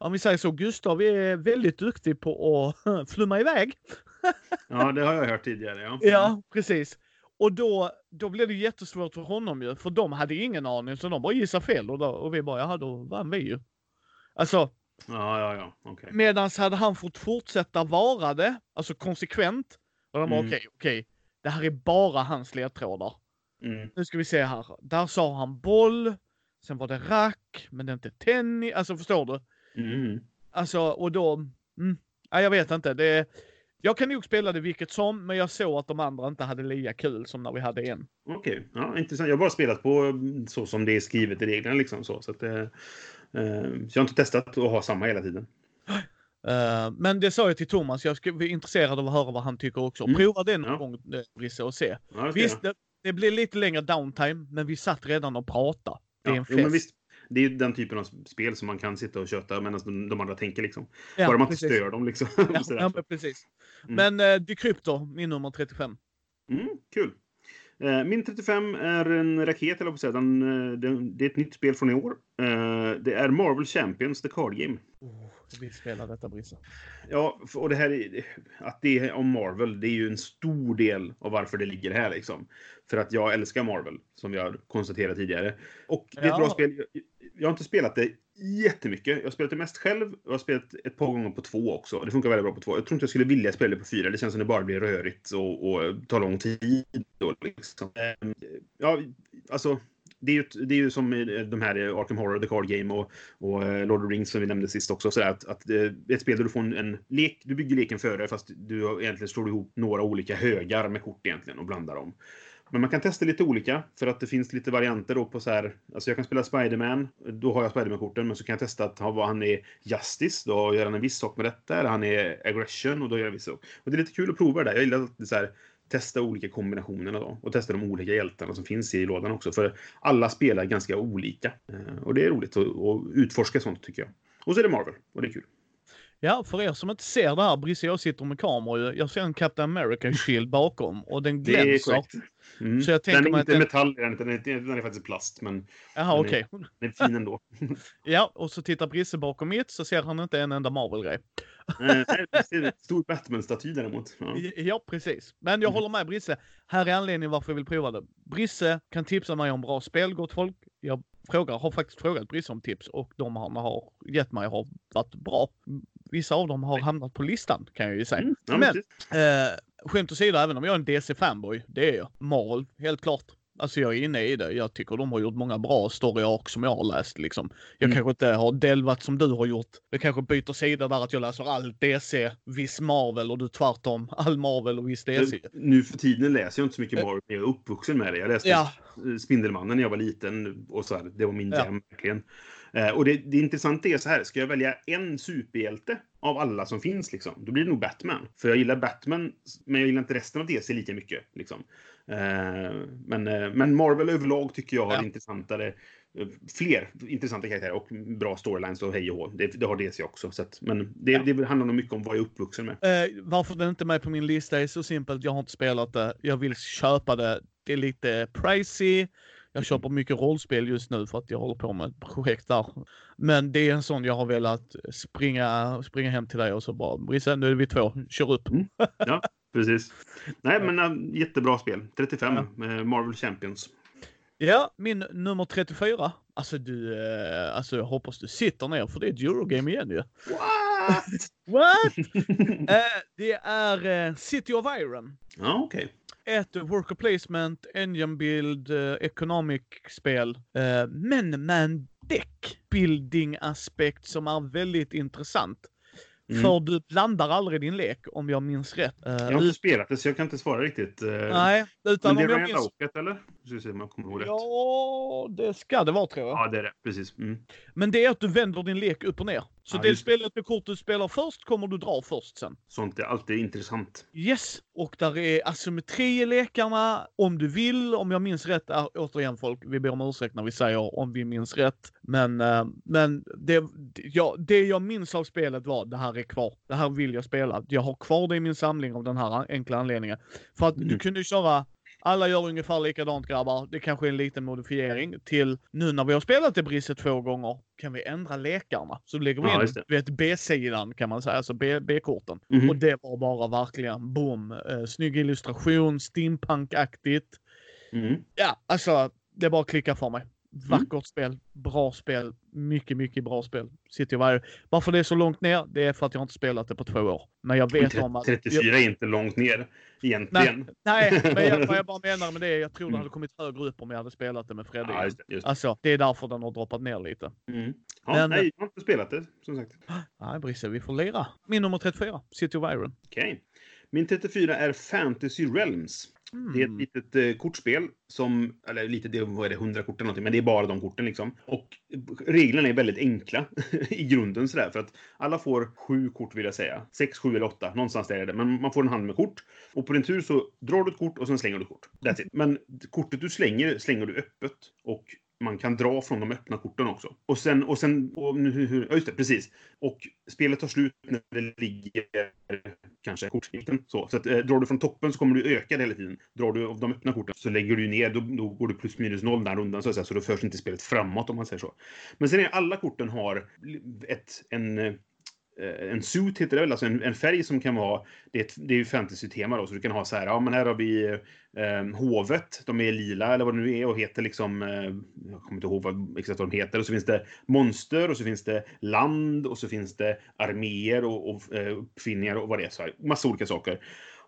om vi säger så, Gustav är väldigt duktig på att flumma iväg. ja, det har jag hört tidigare. Ja, ja precis. Och då, då blev det jättesvårt för honom ju, för de hade ingen aning, så de bara gissade fel och, då, och vi bara, ja då vann vi ju. Alltså. Ja, ja, ja, okay. Medans hade han fått fortsätta vara det, alltså konsekvent, och de bara, mm. okej, okej, det här är bara hans ledtrådar. Mm. Nu ska vi se här. Där sa han boll, sen var det rack, men det är inte tennis, alltså förstår du? Mm. Alltså, och då, mm, ja, jag vet inte. Det, jag kan nog spela det vilket som, men jag såg att de andra inte hade lika kul som när vi hade en. Okej, okay. ja, intressant. Jag har bara spelat på mm, så som det är skrivet i reglerna. Liksom, så, så, att, eh, eh, så jag har inte testat att ha samma hela tiden. Uh, men det sa jag till Thomas, jag är intresserad av att höra vad han tycker också. Mm. Prova det någon ja. gång, eh, Brisse, och se. Ja, visst, det, det blir lite längre downtime, men vi satt redan och pratade. Det är en fest. Jo, visst, det är den typen av spel som man kan sitta och köta medan de, de andra tänker liksom. Ja, Bara man inte stör dem liksom. Ja, ja men precis. Mm. Men eh, Decryptor, min nummer 35. Mm, kul. Eh, min 35 är en raket, eller på. Den, eh, det är ett nytt spel från i år. Eh, det är Marvel Champions, The Card Game. Oh, jag vill spela detta, Brissa. Ja, och det här är, att det är om Marvel, det är ju en stor del av varför det ligger här liksom. För att jag älskar Marvel, som vi har konstaterat tidigare. Och det är ett ja. bra spel. Jag har inte spelat det jättemycket. Jag har spelat det mest själv. Jag har spelat ett par gånger på två också. Det funkar väldigt bra på två. Jag tror inte jag skulle vilja spela det på fyra. Det känns som det bara blir rörigt och, och tar lång tid. Och liksom. Ehm, ja, alltså det är, ju, det är ju som de här Arkham Horror, The Card Game och, och eh, Lord of the Rings som vi nämnde sist också. Så att, att eh, ett spel där du får en, en, lek, du bygger leken före fast du egentligen slår ihop några olika högar med kort egentligen och blandar dem. Men man kan testa lite olika för att det finns lite varianter då på så här. Alltså jag kan spela Spiderman. Då har jag Spiderman-korten, men så kan jag testa att han är Justice. Då gör han en viss sak med detta. Eller han är Aggression och då gör han en viss sak. Och det är lite kul att prova det där. Jag gillar att så här, testa olika kombinationerna då. Och testa de olika hjältarna som finns i lådan också. För alla spelar ganska olika. Eh, och det är roligt att, att utforska sånt tycker jag. Och så är det Marvel och det är kul. Ja, för er som inte ser det här, Brisse jag sitter med kameror Jag ser en Captain America-shield bakom och den glänser. Mm. Så jag tänker den är inte den... metall, den är, den är faktiskt plast. Men Jaha, okej. Okay. Den är fin ändå. ja, och så tittar Brisse bakom mitt så ser han inte en enda Marvel-grej. Nej, en stor Batman-staty däremot. Ja. ja, precis. Men jag mm. håller med Brisse. Här är anledningen varför jag vill prova det. Brisse kan tipsa mig om bra spel, gott folk. Jag frågar, har faktiskt frågat Brisse om tips och de han har gett mig har varit bra. Vissa av dem har hamnat på listan kan jag ju säga. Mm, ja, men eh, skämt åsido, även om jag är en DC-fanboy, det är jag. Marvel, helt klart. Alltså jag är inne i det. Jag tycker de har gjort många bra story arc som jag har läst liksom. Jag mm. kanske inte har delvat som du har gjort. Jag kanske byter sida där att jag läser all DC, viss Marvel och du tvärtom. All Marvel och viss DC. Nu för tiden läser jag inte så mycket Marvel. Jag är uppvuxen med det. Jag läste ja. Spindelmannen när jag var liten och så här. Det var min ja. verkligen. Eh, och det, det intressanta är så här, ska jag välja en superhjälte av alla som finns, liksom, då blir det nog Batman. För jag gillar Batman, men jag gillar inte resten av DC lika mycket. Liksom. Eh, men, eh, men Marvel överlag tycker jag har ja. intressantare fler intressanta karaktärer och bra storylines och hej och hå. Det, det har DC också. Så att, men det, ja. det handlar nog mycket om vad jag är uppvuxen med. Eh, varför den inte är med på min lista är så simpelt. Jag har inte spelat det. Jag vill köpa det. Det är lite pricey. Jag köper mycket rollspel just nu för att jag håller på med ett projekt där. Men det är en sån jag har velat springa, springa hem till dig och så bara Brisse, nu är vi två, kör upp. Mm. Ja, precis. Nej, men äh, jättebra spel. 35 ja. med Marvel Champions. Ja, min nummer 34. Alltså du, eh, alltså jag hoppas du sitter ner för det är ett Eurogame igen ju. What? What? eh, det är eh, City of Iron. Ja, okej. Okay ett worker placement, engine build, eh, economic-spel. Eh, men med en deck building aspekt som är väldigt intressant. Mm. För du blandar aldrig din lek om jag minns rätt. jag har inte spelat det så jag kan inte svara riktigt. Nej, utan Men det är jag minns... Eller? Så se om jag kommer ihåg rätt. Ja, det ska det vara tror jag. Ja, det är det. Precis. Mm. Men det är att du vänder din lek upp och ner. Så ja, det spelet med kort du spelar först kommer du dra först sen. Sånt är alltid intressant. Yes, och där är asymmetri i lekarna om du vill. Om jag minns rätt, är, återigen folk, vi ber om ursäkt när vi säger om vi minns rätt. Men, äh, men det, ja, det jag minns av spelet var, det här är kvar. Det här vill jag spela. Jag har kvar det i min samling av den här enkla anledningen. För att mm. du kunde köra alla gör ungefär likadant grabbar. Det kanske är en liten modifiering till nu när vi har spelat det Brisse två gånger kan vi ändra lekarna. Så lägger vi ja, in vet, B-sidan kan man säga, alltså B-korten. Mm -hmm. Och det var bara verkligen boom. Eh, snygg illustration, steampunk-aktigt. Mm. Ja, alltså det bara klickar för mig. Vackert mm. spel, bra spel, mycket, mycket bra spel. City of Iron. Varför det är så långt ner, det är för att jag inte spelat det på två år. Men jag vet om att... 34 jag... är inte långt ner, egentligen. Nej, nej men jag, vad jag bara menar med det, jag tror mm. det hade kommit högre upp om jag hade spelat det med Fredrik. Ja, just det, just det. Alltså, det är därför den har droppat ner lite. Mm. Ja, men, nej, jag har inte spelat det, som sagt. Nej, Brisse, vi får lira. Min nummer 34, City of Iron. Okej. Okay. Min 34 är Fantasy Realms. Mm. Det är ett litet eh, kortspel som, eller lite, det, vad är det, 100 kort eller någonting, men det är bara de korten liksom. Och reglerna är väldigt enkla i grunden sådär, för att alla får sju kort vill jag säga. Sex, sju eller åtta, någonstans där är det. Men man får en hand med kort. Och på din tur så drar du ett kort och sen slänger du ett kort. That's it. Men kortet du slänger, slänger du öppet. Och man kan dra från de öppna korten också. Och sen, och sen, och nu, ja just det, precis. Och spelet tar slut när det ligger kanske kortsnitten. Så, så att, eh, drar du från toppen så kommer du öka det hela tiden. Drar du av de öppna korten så lägger du ner, då, då går du plus minus noll den rundan så att säga, så då förs inte spelet framåt om man säger så. Men sen är alla korten har ett, en eh, Eh, en suit heter det väl, alltså en, en, färg som kan vara, det är, ett, det är ju fantasy-tema då, så du kan ha så här, ja men här har vi eh, hovet, de är lila eller vad det nu är och heter liksom, eh, jag kommer inte ihåg vad exakt vad de heter, och så finns det monster och så finns det land och så finns det arméer och, och eh, uppfinningar och vad det är, så här, massa olika saker.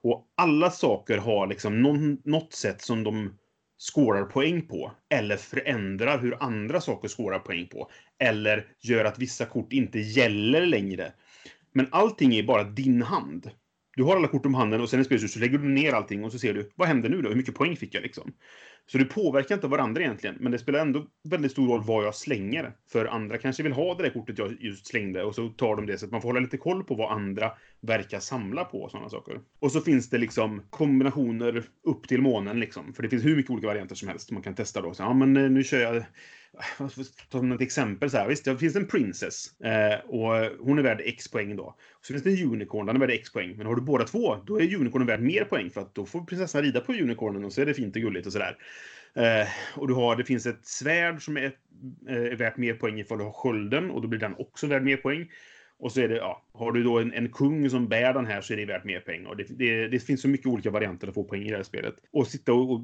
Och alla saker har liksom någon, något sätt som de skårar poäng på. Eller förändrar hur andra saker skårar poäng på. Eller gör att vissa kort inte gäller längre. Men allting är bara din hand. Du har alla kort om handen och sen i spelet så lägger du ner allting och så ser du vad händer nu då? Hur mycket poäng fick jag liksom? Så du påverkar inte varandra egentligen, men det spelar ändå väldigt stor roll vad jag slänger. För andra kanske vill ha det där kortet jag just slängde och så tar de det så att man får hålla lite koll på vad andra verkar samla på sådana saker. Och så finns det liksom kombinationer upp till månen liksom. För det finns hur mycket olika varianter som helst man kan testa då. Så, ja, men eh, nu kör jag eh, Ta ett exempel så här. Visst, det finns en Princess eh, och hon är värd X poäng då. Så finns det en Unicorn, den är värd X poäng. Men har du båda två, då är Unicornen värd mer poäng för att då får prinsessan rida på Unicornen och så är det fint och gulligt och sådär. Eh, och du har, det finns ett svärd som är, eh, är värt mer poäng ifall du har skölden och då blir den också värd mer poäng. Och så är det, ja, har du då en, en kung som bär den här så är det värt mer pengar. Och det, det, det, finns så mycket olika varianter att få poäng i det här spelet. Och sitta och, och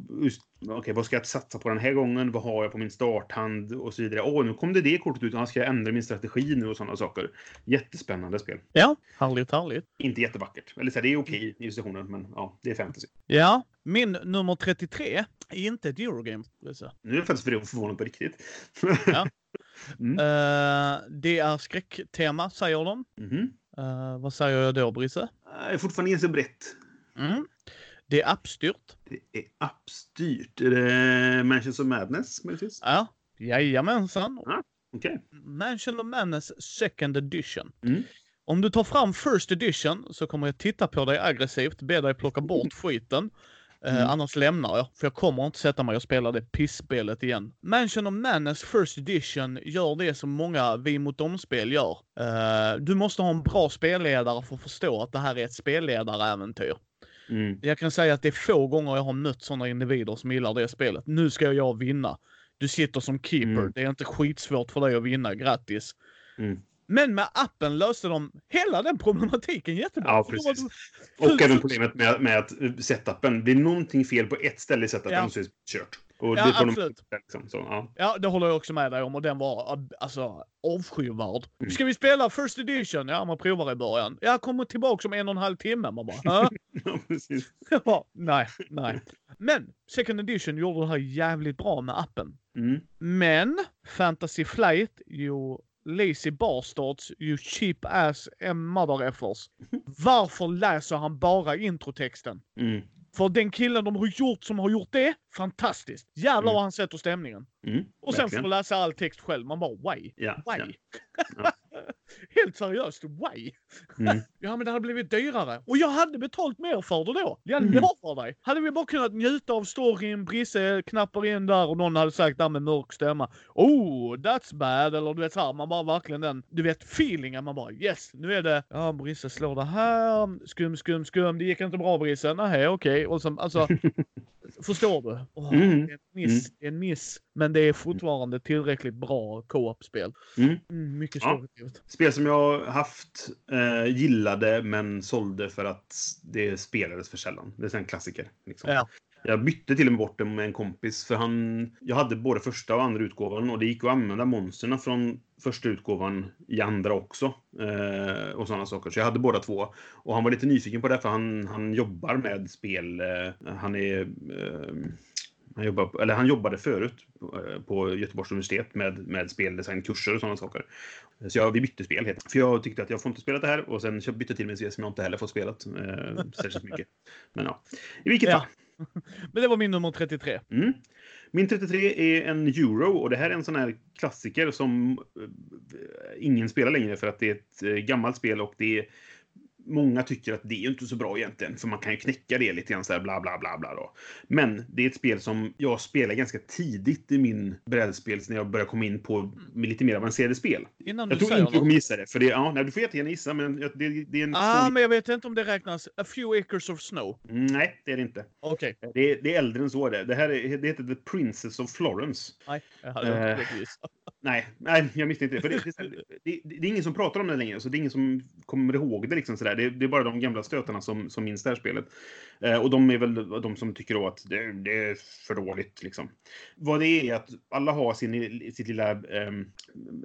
okej, okay, vad ska jag satsa på den här gången? Vad har jag på min starthand? Och så vidare. Åh, nu kom det det kortet ut. Ja, ska jag ändra min strategi nu och sådana saker. Jättespännande spel. Ja, härligt, härligt. Inte jättevackert. Eller så här, det är okej i illustrationen, men ja, det är fantasy. Ja, min nummer 33 är inte ett Eurogame. Nu är jag faktiskt förvånad på riktigt. ja. Mm. Uh, det är skräcktema, säger de. Mm. Uh, vad säger jag då, Brisse? Jag är fortfarande ganska brett. Mm. Det är appstyrt. Det är appstyrt. Är det Mansions of Madness, möjligtvis? Ja, jajamensan. Ah, okay. Mansion of Madness second edition. Mm. Om du tar fram first edition så kommer jag titta på dig aggressivt, be dig plocka bort skiten. Eh, mm. annars lämnar jag, för jag kommer inte sätta mig och spela det pissspelet igen. Mansion of Madness First Edition gör det som många vi mot dem-spel gör. Uh, du måste ha en bra spelledare för att förstå att det här är ett spelledaräventyr. Mm. Jag kan säga att det är få gånger jag har mött sådana individer som gillar det spelet. Nu ska jag vinna. Du sitter som keeper. Mm. Det är inte skitsvårt för dig att vinna. Grattis. Mm. Men med appen löste de hela den problematiken jättebra. Ja, precis. Och även problemet med, med att setupen. Blir någonting fel på ett ställe i setupen ja. så är det kört. Och ja, det absolut. De, liksom, så, ja. ja, det håller jag också med dig om och den var alltså avskyvärd. Mm. Ska vi spela First Edition? Ja, man provar i början. Jag kommer tillbaka om en och en halv timme. Man bara, ja, precis. bara, nej, nej. Men Second Edition gjorde det här jävligt bra med appen. Mm. Men Fantasy Flight, jo, lazy bastards, you cheap ass mother effers. Varför läser han bara introtexten? Mm. För den killen de har gjort som har gjort det, fantastiskt. Jävlar mm. vad han sätter stämningen. Mm, och sen får du läsa all text själv. Man bara why? Ja, why? Ja. Helt seriöst, why? Mm. ja men det hade blivit dyrare. Och jag hade betalt mer för det då. Jag Mm. lovar dig. Hade vi bara kunnat njuta av storyn, Brisse knappar in där och någon hade sagt där med mörk stämma. Oh, that's bad. Eller du vet såhär, man bara verkligen den, du vet feelingen. Man bara yes, nu är det, ja Brisse slår det här, skum, skum, skum. Det gick inte bra Brisse. Nej, okej. Okay. Och så, alltså, Förstår du? Oh, mm. Det är en miss, mm. en miss. Men det är fortfarande tillräckligt bra co-op-spel. Mm. Mm, mycket ja. Spel som jag haft, eh, gillade men sålde för att det spelades för sällan. Det är en klassiker. Liksom. Ja. Jag bytte till och med bort det med en kompis för han... Jag hade både första och andra utgåvan och det gick att använda monsterna från första utgåvan i andra också. Eh, och sådana saker. Så jag hade båda två. Och han var lite nyfiken på det för han, han jobbar med spel. Eh, han är... Eh, han, jobbar, eller han jobbade förut eh, på Göteborgs universitet med, med speldesignkurser och sådana saker. Så jag, vi bytte spel helt För jag tyckte att jag får inte spela det här och sen bytte till mig spel som jag inte heller fått spelat eh, särskilt mycket. Men ja, i vilket ja. fall. Men det var min nummer 33. Mm. Min 33 är en euro och det här är en sån här klassiker som eh, ingen spelar längre för att det är ett eh, gammalt spel och det är många tycker att det är inte så bra egentligen, för man kan ju knäcka det lite grann så här bla bla bla bla då. Men det är ett spel som jag spelar ganska tidigt i min brädspel när jag började komma in på lite mer avancerade spel. Innan jag tror inte du kommer gissa det, för det, ja, nej, du får jättegärna gissa, men det, det är en... Ah, stor... men jag vet inte om det räknas. A few acres of snow. Nej, det är det inte. Okej. Okay. Det, det, är äldre än så det. Det här är, det heter The Princess of Florence. Nej, jag hade inte uh, Nej, nej, jag misstänkte det. För det, det, det, det, är ingen som pratar om det längre, så det är ingen som kommer ihåg det. Liksom sådär. Det, det är bara de gamla stötarna som, som minns det här spelet. Eh, och de är väl de som tycker då att det, det, är för dåligt. Liksom. Vad det är är att alla har sin, sitt lilla... Ehm,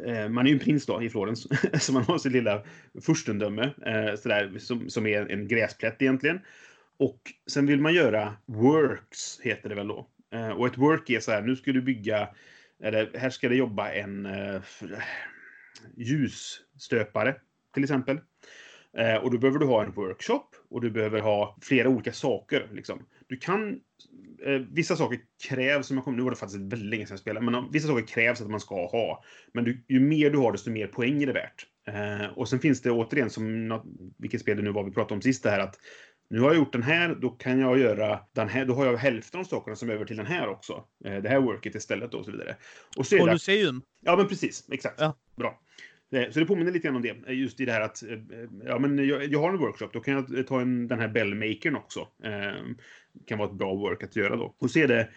eh, man är ju en prins då i Florens, så man har sitt lilla furstendöme eh, sådär, som, som är en gräsplätt egentligen. Och sen vill man göra works, heter det väl då. Eh, och ett work är så här, nu ska du bygga eller här ska det jobba en eh, ljusstöpare till exempel. Eh, och då behöver du ha en workshop och du behöver ha flera olika saker. Liksom. Du kan... Eh, vissa saker krävs, som jag kom, nu var det faktiskt väldigt länge sedan jag spelade, men vissa saker krävs att man ska ha. Men du, ju mer du har, desto mer poäng är det värt. Eh, och sen finns det återigen, som vilket spel det nu var vi pratade om sist, det här att nu har jag gjort den här, då kan jag göra den här, då har jag hälften av sakerna som är över till den här också. Eh, det här worket istället då och så vidare. Och så Colosseum. Ja, men precis. Exakt. Ja. Bra. Eh, så det påminner lite grann om det, eh, just i det här att ja, men jag, jag har en workshop, då kan jag ta en, den här bellmakern också. Eh, kan vara ett bra work att göra då. Och så är det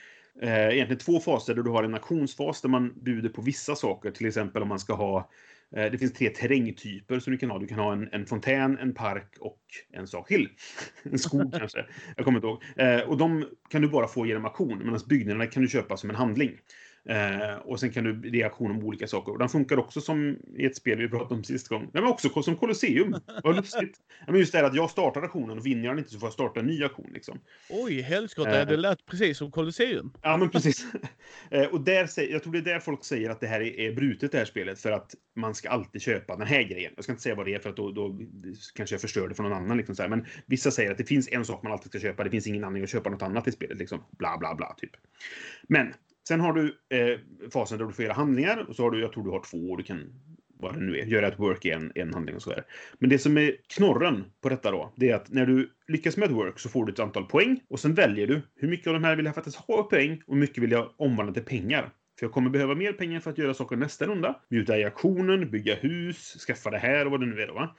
eh, egentligen två faser där du har en auktionsfas där man bjuder på vissa saker, till exempel om man ska ha Eh, det finns tre terrängtyper som du kan ha. Du kan ha en, en fontän, en park och en sak till. en skog kanske. Jag kommer inte ihåg. Eh, och de kan du bara få genom auktion, medan byggnaderna kan du köpa som en handling. Eh, och sen kan du reaktion om olika saker. Och den funkar också som i ett spel vi pratade om sist gång. Men också som Colosseum. Vad lustigt. men just det här att jag startar aktionen och vinner jag den inte så får jag starta en ny aktion. Liksom. Oj, helskotta. Eh, det lät precis som Colosseum. Ja, men precis. eh, och där, jag tror det är där folk säger att det här är, är brutet, det här spelet. För att man ska alltid köpa den här grejen. Jag ska inte säga vad det är för att då, då kanske jag förstör det för någon annan. Liksom, så. Men vissa säger att det finns en sak man alltid ska köpa. Det finns ingen anledning att köpa något annat i spelet. Liksom. Bla, bla, bla. Typ. Men Sen har du eh, fasen där du får göra handlingar. Och så har du, jag tror du har två, du kan vad det nu är, göra ett work i en, en handling och så där. Men det som är knorren på detta då, det är att när du lyckas med ett work så får du ett antal poäng och sen väljer du hur mycket av de här vill jag faktiskt ha poäng och hur mycket vill jag omvandla till pengar. För jag kommer behöva mer pengar för att göra saker nästa runda. Bjuda i aktionen, bygga hus, skaffa det här och vad det nu är då. Va?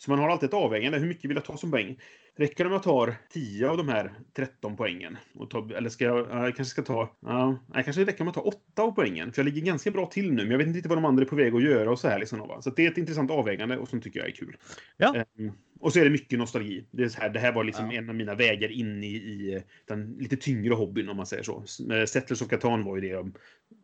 Så man har alltid ett avvägande. Hur mycket vill jag ta som poäng? Räcker det om jag tar 10 av de här 13 poängen? Och tar, eller ska jag, jag kanske ska ta... Ja, jag kanske räcker om jag tar 8 av poängen. För jag ligger ganska bra till nu, men jag vet inte riktigt vad de andra är på väg att göra och så här. Liksom, så det är ett intressant avvägande och som tycker jag är kul. Ja. Um, och så är det mycket nostalgi. Det, är så här, det här var liksom ja. en av mina vägar in i, i den lite tyngre hobbyn, om man säger så. Settlers of Catan var ju det,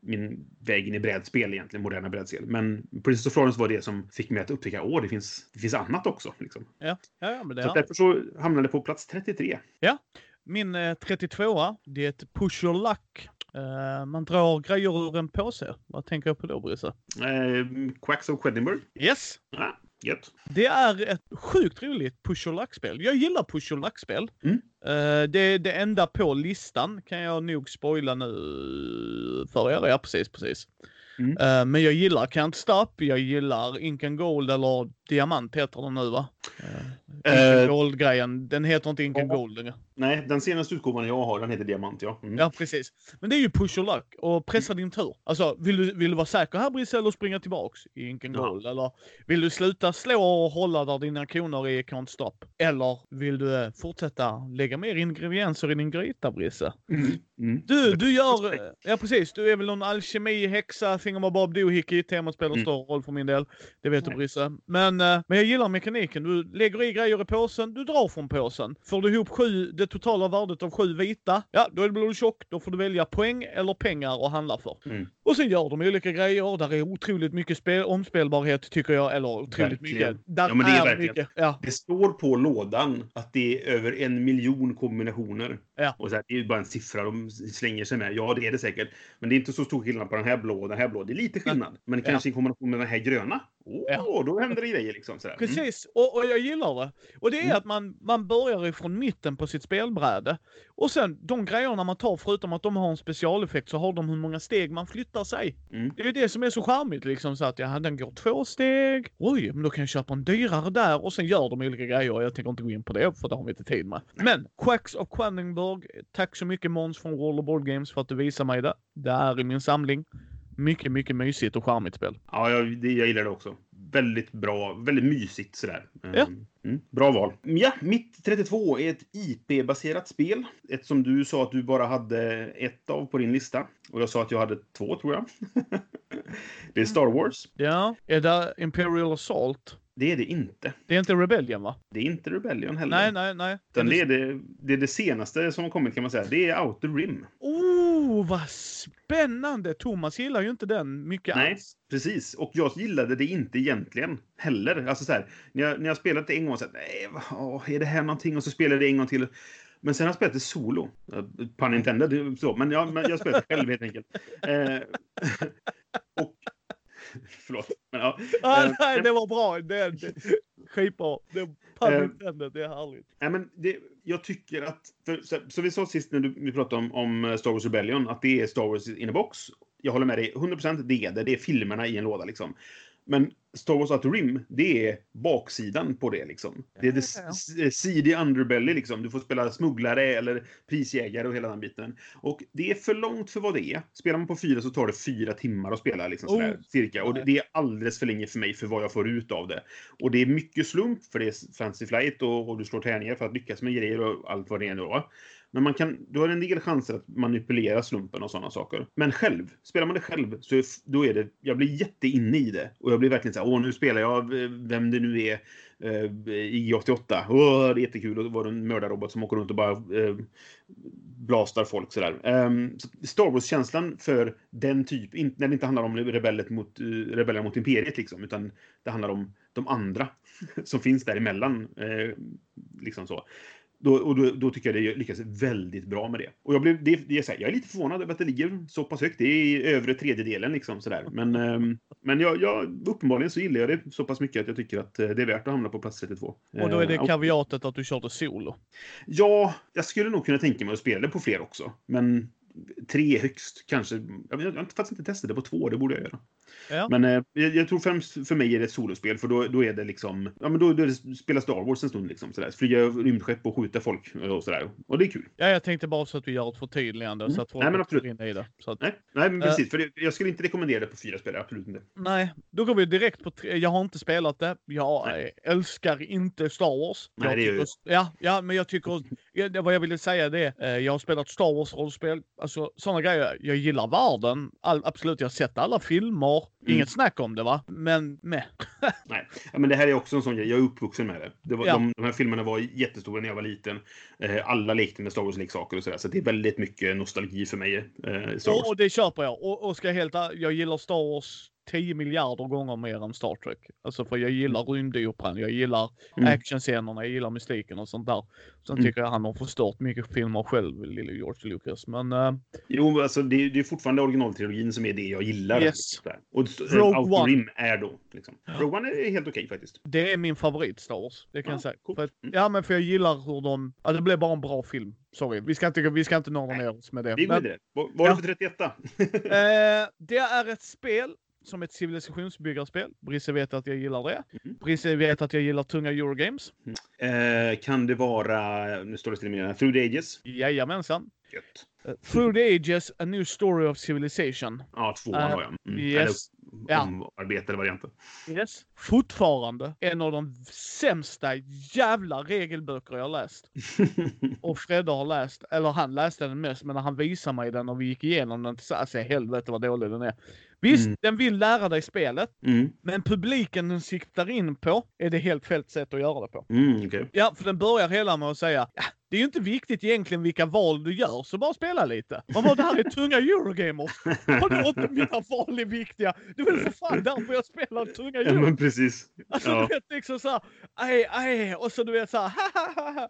min väg in i brädspel egentligen, moderna brädspel. Men Princess of Florence var det som fick mig att upptäcka, att det finns, det finns annat också. Liksom. Ja. Ja, men det, så därför så hamnade det på plats 33. Ja. Min eh, 32 det är ett push your luck. Uh, man drar grejer ur en påse. Vad tänker jag på då, Brisse? Uh, Quacks of Quedlinburg? Yes. Ja, Gött. Det är ett sjukt roligt push och spel Jag gillar push och spel mm. uh, det, det enda på listan kan jag nog spoila nu för er. Ja, precis, precis. Mm. Uh, men jag gillar Can't Stop, jag gillar Ink and Gold eller Diamant heter den nu va? Uh, uh, Gold-grejen, den heter inte Ink and Gold längre. Nej, den senaste utgåvan jag har, den heter Diamant, ja. Mm. Ja, precis. Men det är ju push och luck och pressa din tur. Alltså, vill du, vill du vara säker här Brisse eller springa tillbaks i Ink and Gold? Ja. Eller vill du sluta slå och hålla där dina koner är Can't Stop? Eller vill du eh, fortsätta lägga mer ingredienser i din gryta, Brisse? Mm. Mm. Du, du gör, ja precis, du är väl någon alkemi, häxa, thingamabob, dohickey. Temat spelar mm. stor roll för min del. Det vet du Brisse. Men, eh, men jag gillar mekaniken. Du lägger i grejer i påsen, du drar från påsen. Får du ihop sju, det totala värdet av sju vita, ja då är det blod tjock. Då får du välja poäng eller pengar att handla för. Mm. Och sen gör de olika grejer. Där är otroligt mycket spel, omspelbarhet tycker jag. Eller otroligt verkligen. mycket. Där ja, men det är, är mycket. Ja. Det står på lådan att det är över en miljon kombinationer. Ja. Och så här, det är bara en siffra de slänger sig med. Ja, det är det säkert. Men det är inte så stor skillnad på den här blå och den här blå. Det är lite skillnad. Men kanske ja. i kombination med den här gröna. Åh, ja. då händer det grejer liksom. Sådär. Mm. Precis, och, och, jag gillar det. Och det är mm. att man, man börjar ifrån mitten på sitt spelbräde. Och sen de grejerna man tar, förutom att de har en specialeffekt, så har de hur många steg man flyttar sig. Mm. Det är det som är så charmigt liksom. Så att ja, den går två steg. Oj, men då kan jag köpa en dyrare där. Och sen gör de olika grejer. Jag tänker inte gå in på det, för det har vi inte tid med. Men, Quacks of Quedlinburg. Tack så mycket Måns från World of Board Games för att du visar mig det. Det är i min samling. Mycket, mycket mysigt och charmigt spel. Ja, jag, det, jag gillar det också. Väldigt bra, väldigt mysigt sådär. Ja. Mm, bra val. Ja, mitt 32 är ett IP-baserat spel. Ett som du sa att du bara hade ett av på din lista. Och jag sa att jag hade två, tror jag. det är Star Wars. Ja, är det Imperial Assault? Det är det inte. Det är inte Rebellion va? Det är inte Rebellion heller. Nej, nej, nej. Utan det, är det, det är det senaste som har kommit kan man säga. Det är Outer Rim. Oh, vad spännande! Thomas gillar ju inte den mycket Nej, alls. precis. Och jag gillade det inte egentligen heller. Alltså så här, när jag, när jag spelat det en gång så här, nej, vad, är det här någonting? Och så spelade jag det en gång till. Men sen har jag spelat det solo. Pun intended, så. Men, jag, men jag spelat det själv helt enkelt. Eh, och Förlåt. Men, ja. ah, nej, det var bra. Det, det, skitbra. Det, uh, det är härligt. Nej, men det, jag tycker att... För, så, så, vi sa sist när du, vi pratade om, om eh, Star Wars Rebellion att det är Star Wars in a box. Jag håller med dig 100%. Det är det. Det är filmerna i en låda liksom. Men Star Wars Outer Rim, det är baksidan på det liksom. Det är det seedy underbelly liksom. Du får spela smugglare eller prisjägare och hela den biten. Och det är för långt för vad det är. Spelar man på fyra så tar det fyra timmar att spela liksom sådär, Oh. cirka. Och det, är alldeles för länge för mig för vad jag får ut av det. Och det är mycket slump för det är fancy flight och, och du slår tärningar för att lyckas med grejer och allt vad det är då. Men man kan, du har en del chanser att manipulera slumpen och sådana saker. Men själv, spelar man det själv så är, då är det, jag blir jätteinne i det. Och jag blir verkligen så här, åh nu spelar jag eh, vem det nu är, eh, IG-88. Åh, det är jättekul att vara en mördarrobot som åker runt och bara eh, blastar folk sådär. Um, så Star Wars-känslan för den typ, in, när det inte handlar om rebellet mot, uh, rebellerna mot imperiet liksom, utan det handlar om de andra som finns däremellan. Eh, liksom så. Då, och då, då tycker jag det lyckas väldigt bra med det. Och jag, blev, det, det är här, jag är lite förvånad över att det ligger så pass högt. Det är i övre tredjedelen. Liksom, sådär. Men, ehm, men jag, jag, uppenbarligen så gillar jag det så pass mycket att jag tycker att eh, det är värt att hamna på plats 32. Och då är det Eh, kaviatet att du körde solo. Ja, jag skulle nog kunna tänka mig att spela det på fler också. Men tre högst kanske. Jag, jag har faktiskt inte testat det på två, det borde jag göra. Ja. Men eh, jag, jag tror främst för mig är det ett solospel, för då, då är det liksom... Ja, men då, då är det spela Star Wars en stund liksom. Sådär. Flyga rymdskepp och skjuta folk och sådär. Och det är kul. Ja, jag tänkte bara så att vi gör ett förtydligande Mm. så att folk Nej, men absolut. går in i det. Så att, Nej, nej men Eh. precis. För det, jag skulle inte rekommendera det på fyra spelare, absolut inte. nej, då går vi direkt på tre. Jag har inte spelat det. Jag Nej. älskar inte Star Wars. Nej, jag det gör tycker, ja, ja, men jag tycker... det, vad jag ville säga det är, eh, jag har spelat Star Wars-rollspel. Alltså sådana grejer. Jag gillar världen. All, absolut, jag har sett alla filmer. Mm. Inget snack om det va? Men med. Nej, men det här är också en sån grej. Jag är uppvuxen med det. det var, Ja. de, de här filmerna var jättestora när jag var liten. Eh, alla lekte med Star Wars-leksaker och sådär. Så det är väldigt mycket nostalgi för mig. Eh, Star Wars. Och, och det köper jag. Och, och ska jag helt jag gillar Star Wars 10 miljarder gånger mer än Star Trek. Alltså för jag gillar rymdoperan, jag gillar Mm. actionscenerna, jag gillar mystiken och sånt där. Sen Mm. tycker jag han har förstört mycket filmer själv, lille George Lucas. Men uh, Jo, alltså det, det är fortfarande originaltrilogin som är det jag gillar. Yes. Och Rogue Outer One. Rim är då. Liksom. Rogue One är helt okej faktiskt. det är min favorit Star Wars. Det kan Ja, jag säga. coolt. För att, Mm. ja men för jag gillar hur de, ja det blev bara en bra film. Sorry, vi ska inte, vi ska inte nörda ner oss med det. Vi går vidare. Vad är det för 31? eh, det är ett spel som ett civilisationsbyggarspel. Brisse vet att jag gillar det. Mhm. Brisse vet att jag gillar tunga Eurogames. eh, kan det vara, nu står det still i mina, Through the Ages? Jajamensan. Gött. Uh, Through the Ages, A New Story of Civilization. Ja, tvåan Eh, har jag. Mm. yes. Eller Ja. omarbetade varianten. Yes. Fortfarande en av de sämsta jävla regelböcker jag läst. Och Fredde har läst, eller han läste den mest, men när han visade mig den och vi gick igenom den så alltså helvete vad dålig den är. Visst, Mm. den vill lära dig spelet, mm. men publiken den siktar in på är det helt fel sätt att göra det på. Mm, okej. Ja, för den börjar hela med att säga ja, det är ju inte viktigt egentligen vilka val du gör, så bara spela lite. Man bara, det här är tunga Eurogamers. Vadå inte mina val är viktiga? Det är väl för fan därför jag spelar tunga Ja, Eurogamers. men precis. Alltså Ja. du vet liksom såhär, aj, aj, och så du vet såhär, ha, ha, ha.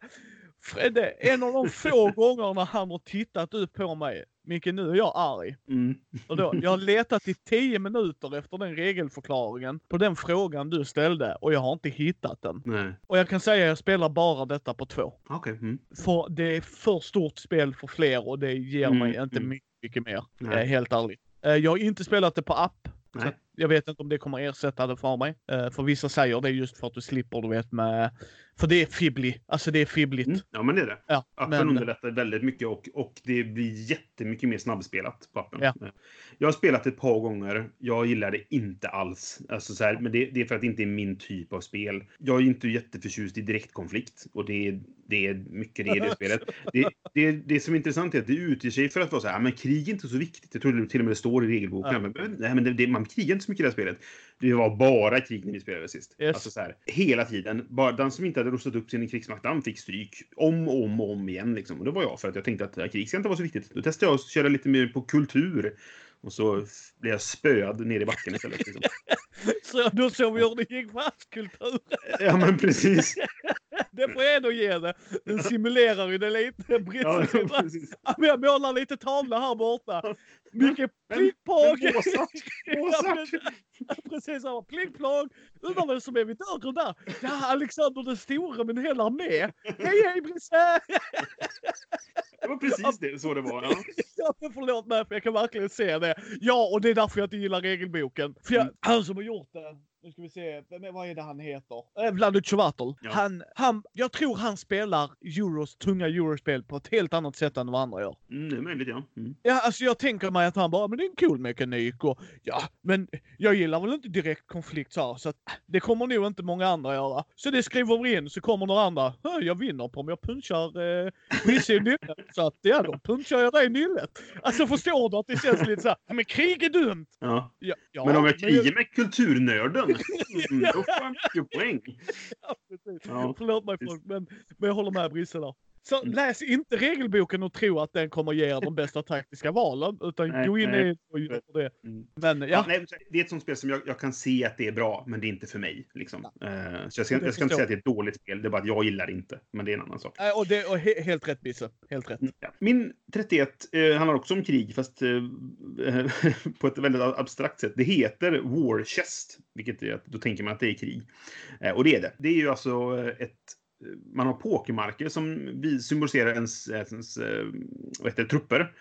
Fredde, en av de få gångerna han har tittat ut på mig, Micke nu är jag arg. Mm. Och då, jag har letat i tio minuter efter den regelförklaringen på den frågan du ställde och jag har inte hittat den. Nej. Och jag kan säga att jag spelar bara detta på två. Okej. Mm. För det är för stort spel för fler och det ger Mm, mig inte mm. mycket, mer. Nej. Helt ärligt. Eh, jag har inte spelat det på app. Nej. Jag vet inte om det kommer ersätta det för mig. Eh, för vissa säger det just för att du slipper, du vet med... För det är fibblig. Alltså det är fibbligt. Mm. Ja, men det är det. Ja, Appen men, underlättar väldigt mycket och, och det blir jättemycket mer snabbspelat på appen. Ja. Jag har spelat ett par gånger. Jag gillar det inte alls. Alltså så här, men det, det är för att det inte är min typ av spel. Jag är inte jätteförtjust i direktkonflikt och det är, det är mycket det i det spelet. Det, det, det som är intressant är att det utger sig för att vara så här, "Ah, men krig är inte så viktigt. Jag tror det till och med det står i regelboken. Ja. Men, nej, men det, det, man krigar inte så mycket i det här spelet. Det var bara krig när vi spelade sist. Yes. Alltså så här, hela tiden. Bara den som inte hade rustat upp sin krigsmakt, han fick stryk. Om och om och om igen. Liksom. Och det var jag för att jag tänkte att krig ska inte vara så viktigt. Då testade jag att köra lite mer på kultur. Och så blev jag spöad ner i backen istället. Liksom. Så då såg vi hur det gick fast kultur. ja, men precis. det får jag ändå ge det. Den simulerar ju det lite. Ja. Ja, men jag målar lite tavla här borta. Mycket men Mozart, precis samma. Plick-plåg. Undrar vem som är vid dörren där. Ja, Alexander den store med en hel armé. Hej hej Brisse! Det var precis det, så det var. Ja. Ja, men förlåt mig för jag kan verkligen se det. Ja, och det är därför jag inte gillar regelboken. För jag, Mm. han som har gjort det, nu ska vi se, vem vad är det han heter? Eh, Vlado Chvátil. Ja. Han, han, jag tror han spelar euros, tunga eurospel på ett helt annat sätt än vad andra gör. Mm, det är möjligt, ja. Mm. Ja, alltså jag tänker mig att han bara, men det är en cool mekanik och ja, men jag gillar väl inte direkt konflikt så här, så att äh, det kommer nog inte många andra göra. Så det skriver vi in så kommer några andra, "Hö, jag vinner på om jag punchar eh, Wisse i nyllet. Så att ja, då punchar jag dig i nyllet. Alltså förstår du att det känns lite så här, "Ja, men krig är dumt! Ja. Ja, ja, Men om jag krigar med kulturnörden, då får mycket poäng. Ja, precis. Ja, Förlåt mig folk, men, men jag håller med Brisse där. Så Mm. läs inte regelboken och tro att den kommer ge er de bästa taktiska valen, utan Nej, gå in nej. i det och gör det. Mm. Men Ja. ja, nej, det är ett sånt spel som jag, jag kan se att det är bra, men det är inte för mig. Liksom. Eh, så jag ska, jag ska inte säga att det är ett dåligt spel, det är bara att jag gillar det inte. Men det är en annan sak. Och det och he, helt rätt Bisse. Helt rätt. Mm, Ja. Min 31 eh, handlar också om krig, fast eh, på ett väldigt abstrakt sätt. Det heter War Chest, vilket är att då tänker man att det är krig. Och det är det. Det är ju alltså ett man har pokermarker som symboliserar ens, ens eh, vad heter det, trupper.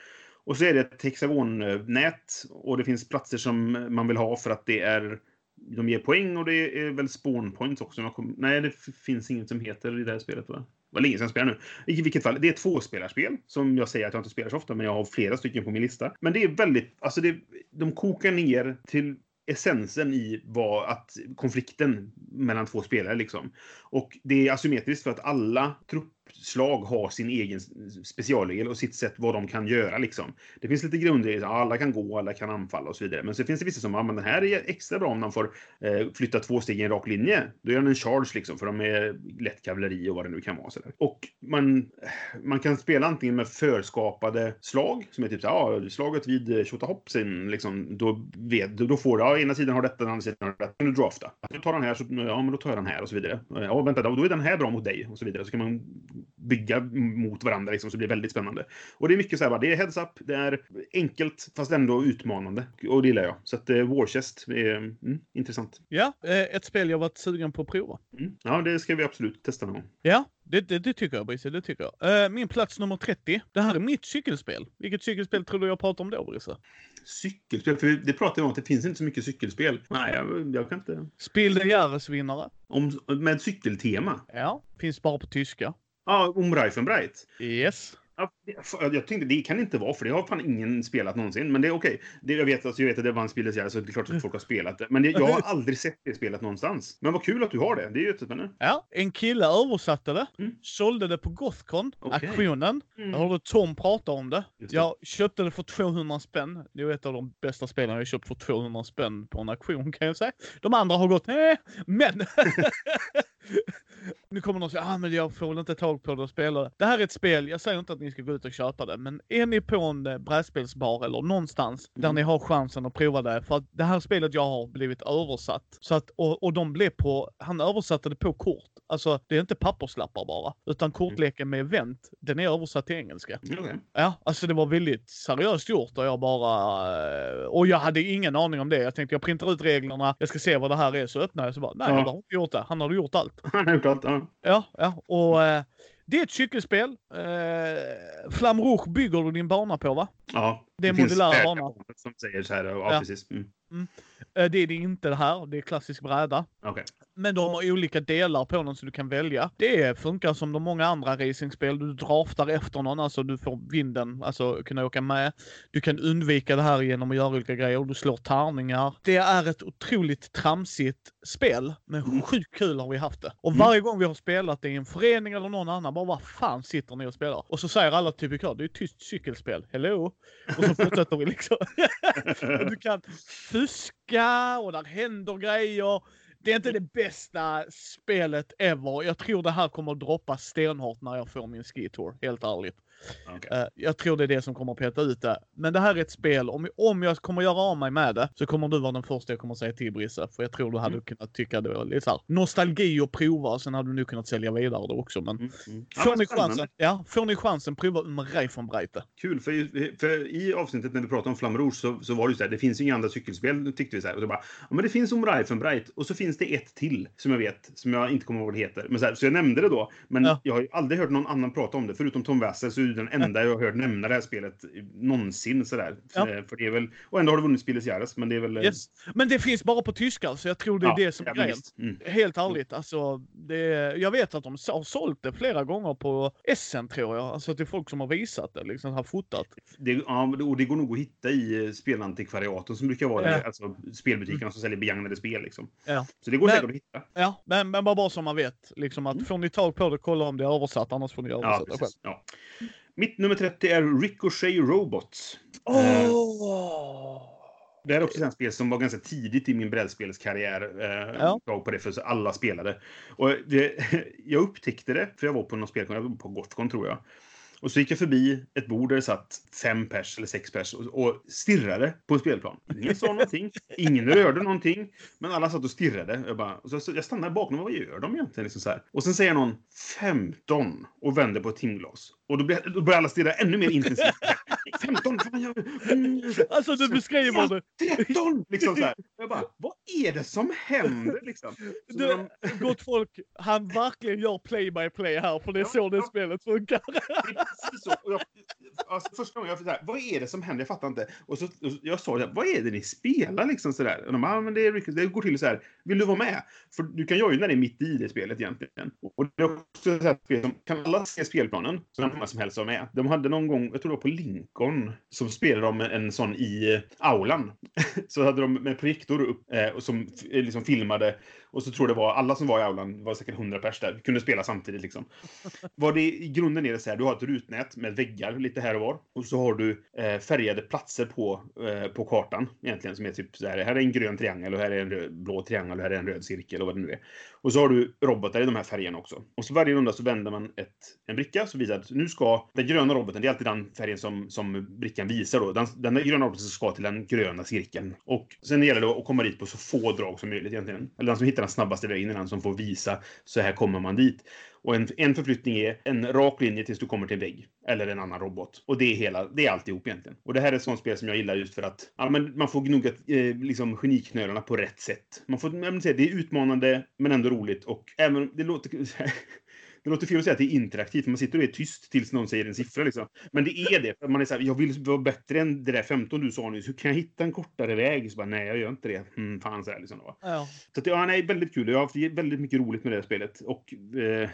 Och så är det ett hexagonnät och det finns platser som man vill ha för att det är de ger poäng och det är väl spawn points också. Nej, det finns inget som heter i det här spelet va? Det var länge sedan jag spelade nu. I vilket fall, det är ett tvåspelarspel som jag säger att jag inte spelar så ofta, men jag har flera stycken på min lista. Men det är väldigt, alltså det, de kokar ner till essensen i vad att konflikten mellan två spelare liksom. Och det är asymmetriskt för att alla slag har sin egen specialregel och sitt sätt vad de kan göra liksom. Det finns lite grundregler, alla kan gå, alla kan anfalla och så vidare. Men så finns det vissa som, ja men den här är extra bra om de får eh, flytta två steg i en rak linje. Då gör den en charge liksom, för de är lätt kavalleri och vad det nu kan vara. Sådär. Och man, man kan spela antingen med förskapade slag, som är typ så här, ja, slaget vid eh, liksom, då, vet, då får du, ja, ena sidan har detta, den andra sidan har detta. Kan du drafta? Du tar den här, så, ja men då tar jag den här och så vidare. Ja, vänta, då är den här bra mot dig och så vidare. Så kan man bygga mot varandra liksom, så det blir väldigt spännande. Och det är mycket så här, bara, det är heads up, det är enkelt fast ändå utmanande. Och det gillar jag. Så att eh, Warchest är mm, intressant. Ja, eh, ett spel jag varit sugen på att prova. Mm. Ja, det ska vi absolut testa någon gång. Ja, det, det, det tycker jag Brisse, det tycker jag. Eh, min plats nummer 30. Det här är mitt cykelspel. Vilket cykelspel tror du jag pratar om då Brisse? Cykelspel, för det pratar jag om att det finns inte så mycket cykelspel. Nej, jag, jag kan inte. Spiel de Jahres-vinnare. Om, med cykeltema. Ja, finns bara på tyska. Ja, om Reifenbreit. Yes. Ja, jag tänkte det kan inte vara, för det har fan ingen spelat någonsin. Men det är okej. Det, jag, vet, alltså, jag vet att det vann spelet så det är klart att folk har spelat det. Men det, jag har aldrig sett det spelet någonstans. Men vad kul att du har det. Det är ju jättespännande. Ja, en kille översatte det, Mm. sålde det på Gothcon, Okej. auktionen. Mm. Jag hörde Tom prata om det. Det. Jag köpte det för 200 spänn. Det är ett av de bästa spelen jag köpt för 200 spänn på en auktion kan jag säga. De andra har gått, eh, men. nu kommer någon säga, ah, men jag får väl inte tag på det och spela det. Det här är ett spel, jag säger inte att ni ska gå ut och köpa det, men är ni på en eh, brädspelsbar eller någonstans där Mm. ni har chansen att prova det, för att det här spelet jag har blivit översatt. Så att, och, och de blev på, han översatte det på kort. Alltså det är inte papperslappar bara, utan kortleken med event, den är översatt till engelska. Mm, okej. Ja, alltså det var väldigt seriöst gjort och jag bara... eh, Och jag hade ingen aning om det. Jag tänkte jag printar ut reglerna, jag ska se vad det här är, så öppnar jag så bara, nej Ja. jag har inte gjort det. Han hade gjort allt. Han har gjort allt. Ja. Ja, ja, och eh, det är ett cykelspel. Eh, Flam Rouge bygger du din bana på va? ja. Det är finns modulära banor. Som säger så här. Ja, Ja. precis. Mm. Eh, det är det inte det här, det är klassisk bräda. Okej. Men de har olika delar på den så du kan välja. Det funkar som de många andra racingspel. Du draftar efter någon, alltså du får vinden, alltså kunna åka med. Du kan undvika det här genom att göra olika grejer. Du slår tärningar. Det är ett otroligt tramsigt spel, men Mm. sjukt kul har vi haft det. Och Mm. varje gång vi har spelat det i en förening eller någon annan, bara vad fan sitter ni och spelar? Och så säger alla typ, det är ett tyst cykelspel. Hello? Och så fortsätter vi liksom. Du kan fuska och där händer grejer. Det är inte det bästa spelet ever. Jag tror det här kommer att droppa stenhårt när jag får min skitour, helt ärligt. Okay. Uh, jag tror det är det som kommer att peta ut det. Men det här är ett spel, om, om jag kommer göra av mig med det så kommer du vara den första jag kommer säga till Brisse. För jag tror du hade mm. kunnat tycka det var lite så här, nostalgi och prova och sen hade du nog kunnat sälja vidare det också. Men mm. Mm. Får, ja, ni chansen, ja, får ni chansen, prova Umray från Breite. Kul, för, för i avsnittet när vi pratade om Flamme Rouge så, så var det ju så här, det finns inga andra cykelspel tyckte vi så här. Och så bara, ja men det finns Umray från Breit och så finns det ett till som jag vet, som jag inte kommer ihåg vad det heter. Men så, här, så jag nämnde det då, men ja. jag har ju aldrig hört någon annan prata om det, förutom Tom Wessel så du den enda jag har hört nämna det här spelet någonsin sådär. Ja. För det är väl, och ändå har det vunnit Spieles Jahres, men det är väl... Yes. Men det finns bara på tyska, så jag tror det är ja, det som är grejen. Mm. Helt ärligt, alltså. Det, jag vet att de har sålt det flera gånger på Essen tror jag. Alltså till folk som har visat det, liksom har fotat. Det, ja, och det går nog att hitta i spelantikvariaten som brukar vara ja. alltså spelbutikerna mm. som säljer begagnade spel liksom. Ja. Så det går men, säkert att hitta. Ja, men, men bara så man vet. Liksom att mm. får ni tag på det, kolla om det är översatt, annars får ni översätta ja, själv. Ja. Mitt nummer 30 är Ricochet Robots. Oh. Det här är också ett spel som var ganska tidigt i min brädspelskarriär. Eh, ja. på det för alla spelade. Och det, jag upptäckte det, för jag var på någon spelkon, på Gothcon tror jag. Och så gick jag förbi ett bord där det satt fem pers eller sex pers och, och stirrade på en spelplan. Ingen sa någonting, ingen rörde någonting, men alla satt och stirrade. Jag, bara, och så, jag stannade bakom, vad gör de egentligen? Liksom så här. Och sen säger någon 15 och vänder på ett timglas. Och då, blir, då börjar alla stirra ännu mer intensivt. 15! Fan, jag, mm, alltså du beskriver det. 13! Liksom så här. Jag bara, vad är det som händer? Liksom. Du, de... Gott folk, han verkligen gör play by play här, för det är ja, så det ja. spelet funkar. Det precis så. Och jag, alltså, första gången jag fick vad är det som händer? Jag fattar inte. Och så, och jag sa, vad är det ni spelar? Liksom så där. Och de bara, men det, är, det går till så här, vill du vara med? För du kan joina dig mitt i det spelet egentligen. Och det är också så här kan alla se spelplanen så kan som helst vara med. De hade någon gång, jag tror det var på Lincoln, som spelade de en sån i eh, aulan. så hade de med projektor upp eh, och som eh, liksom filmade och så tror det var alla som var i aulan, var säkert 100 pers där, kunde spela samtidigt liksom. Vad det i grunden är det så här, du har ett rutnät med väggar lite här och var. Och så har du eh, färgade platser på, eh, på kartan egentligen som är typ så här, här är en grön triangel och här är en röd, blå triangel och här är en röd cirkel och vad det nu är. Och så har du robotar i de här färgerna också. Och så varje runda så vänder man ett, en bricka som visar att nu ska den gröna roboten, det är alltid den färgen som, som brickan visar då. Den, den gröna roboten ska till den gröna cirkeln. Och sen gäller det att komma dit på så få drag som möjligt egentligen. Eller den som hittar den snabbaste vägen är den som får visa så här kommer man dit. Och en, en förflyttning är en rak linje tills du kommer till en vägg. Eller en annan robot. Och det är, hela, det är alltihop egentligen. Och det här är ett sånt spel som jag gillar just för att ja, men man får gnugga eh, liksom geniknölarna på rätt sätt. Man får, man säga, det är utmanande men ändå roligt. Och även, det låter det låter fel att säga att det är interaktivt, man sitter och är tyst tills någon säger en siffra. Liksom. Men det är det. För man är så här, jag vill vara bättre än det där 15 du sa nyss. Hur kan jag hitta en kortare väg? Så bara, nej, jag gör inte det. Mm, fan, så här, liksom, ja. Så att, ja, nej, väldigt kul. Jag har haft väldigt mycket roligt med det här spelet. Och eh,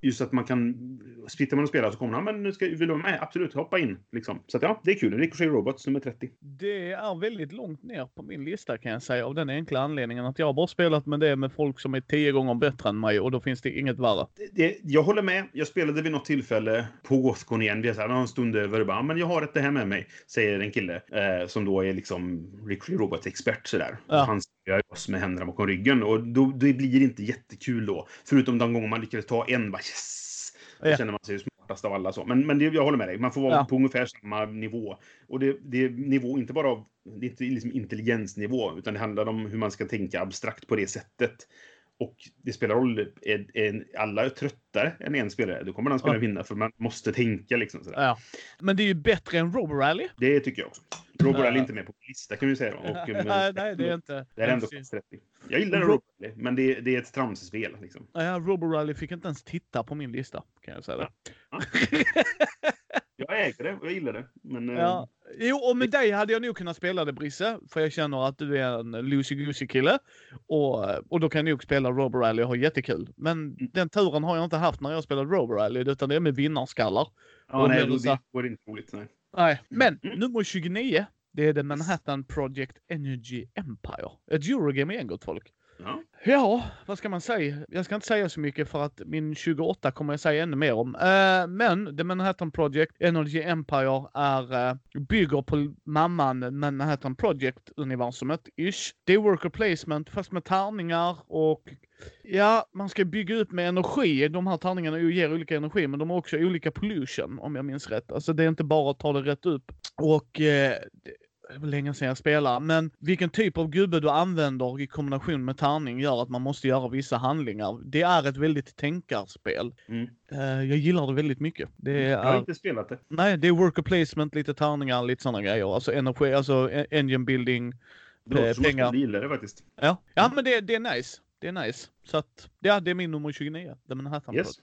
just att man kan... Sitter man och spelar så kommer man, men nu ska, vill du vara med? Absolut, hoppa in. Liksom. Så att, ja, det är kul. Ricochet Robots nummer 30. Det är väldigt långt ner på min lista kan jag säga. Av den enkla anledningen att jag har bara spelat med det med folk som är tio gånger bättre än mig och då finns det inget värre. Det, det, jag håller med. Jag spelade vid något tillfälle på Gothcon igen. Vi har en stund över och bara, men jag har det här med mig, säger en kille eh, som då är liksom Ricochet Robots-expert sådär. Ja. Han spelar oss med händerna bakom ryggen och då, det blir inte jättekul då. Förutom de gånger man lyckades ta en, bara yes! Då ja. känner man sig smartast av alla så. Men, men det, jag håller med dig, man får vara ja. på ungefär samma nivå. Och det, det är nivå, inte bara av det är inte liksom intelligensnivå, utan det handlar om hur man ska tänka abstrakt på det sättet. Och det spelar roll, är, är alla tröttare än en spelare, då kommer den spelaren vinna för man måste tänka liksom. Sådär. Ja. Men det är ju bättre än Robo Rally. Det tycker jag också. Robo Rally är inte med på lista kan vi säga. Och, men, nej, det är inte. Det är ändå 30. Jag gillar Robo Rally, men det, det är ett tramsspel. Liksom. Ja, Robo Rally fick inte ens titta på min lista, kan jag säga. Det. Ja. Jag äger det och jag gillar det. Men, ja. Eh, jo, och med dig hade jag nog kunnat spela det Brisse. För jag känner att du är en loosey-goosey kille. Och, och då kan jag nog spela Robo Rally och ha jättekul. Men mm. den turen har jag inte haft när jag spelar Robo Rally. Utan det är med vinnarskallar. Ja, nej, det, det var inte roligt. Nej. nej. Men mm. nummer 29. Det är The Manhattan Project Energy Empire. Ett Eurogame igen gott folk. Ja. Ja, vad ska man säga? Jag ska inte säga så mycket för att min 28 kommer jag säga ännu mer om. Uh, men The Manhattan Project, Energy Empire, är, uh, bygger på mamman Manhattan Project-universumet, ish. Det är worker placement fast med tärningar och Ja, man ska bygga upp med energi. De här tärningarna ger olika energi, men de har också olika pollution, om jag minns rätt. Alltså det är inte bara att ta det rätt upp. Och eh, länge sedan jag spelade, men vilken typ av gubbe du använder i kombination med tärning gör att man måste göra vissa handlingar. Det är ett väldigt tänkarspel. Mm. Uh, jag gillar det väldigt mycket. Det är, jag har inte spelat det. Nej, det är worker placement, lite tärningar, lite sådana grejer. Alltså energi, alltså engine building, det låter som pengar. Som gillar det faktiskt. Ja, ja men det, det är nice. Det är nice. Så att, ja, det är min nummer 29. Det är här yes.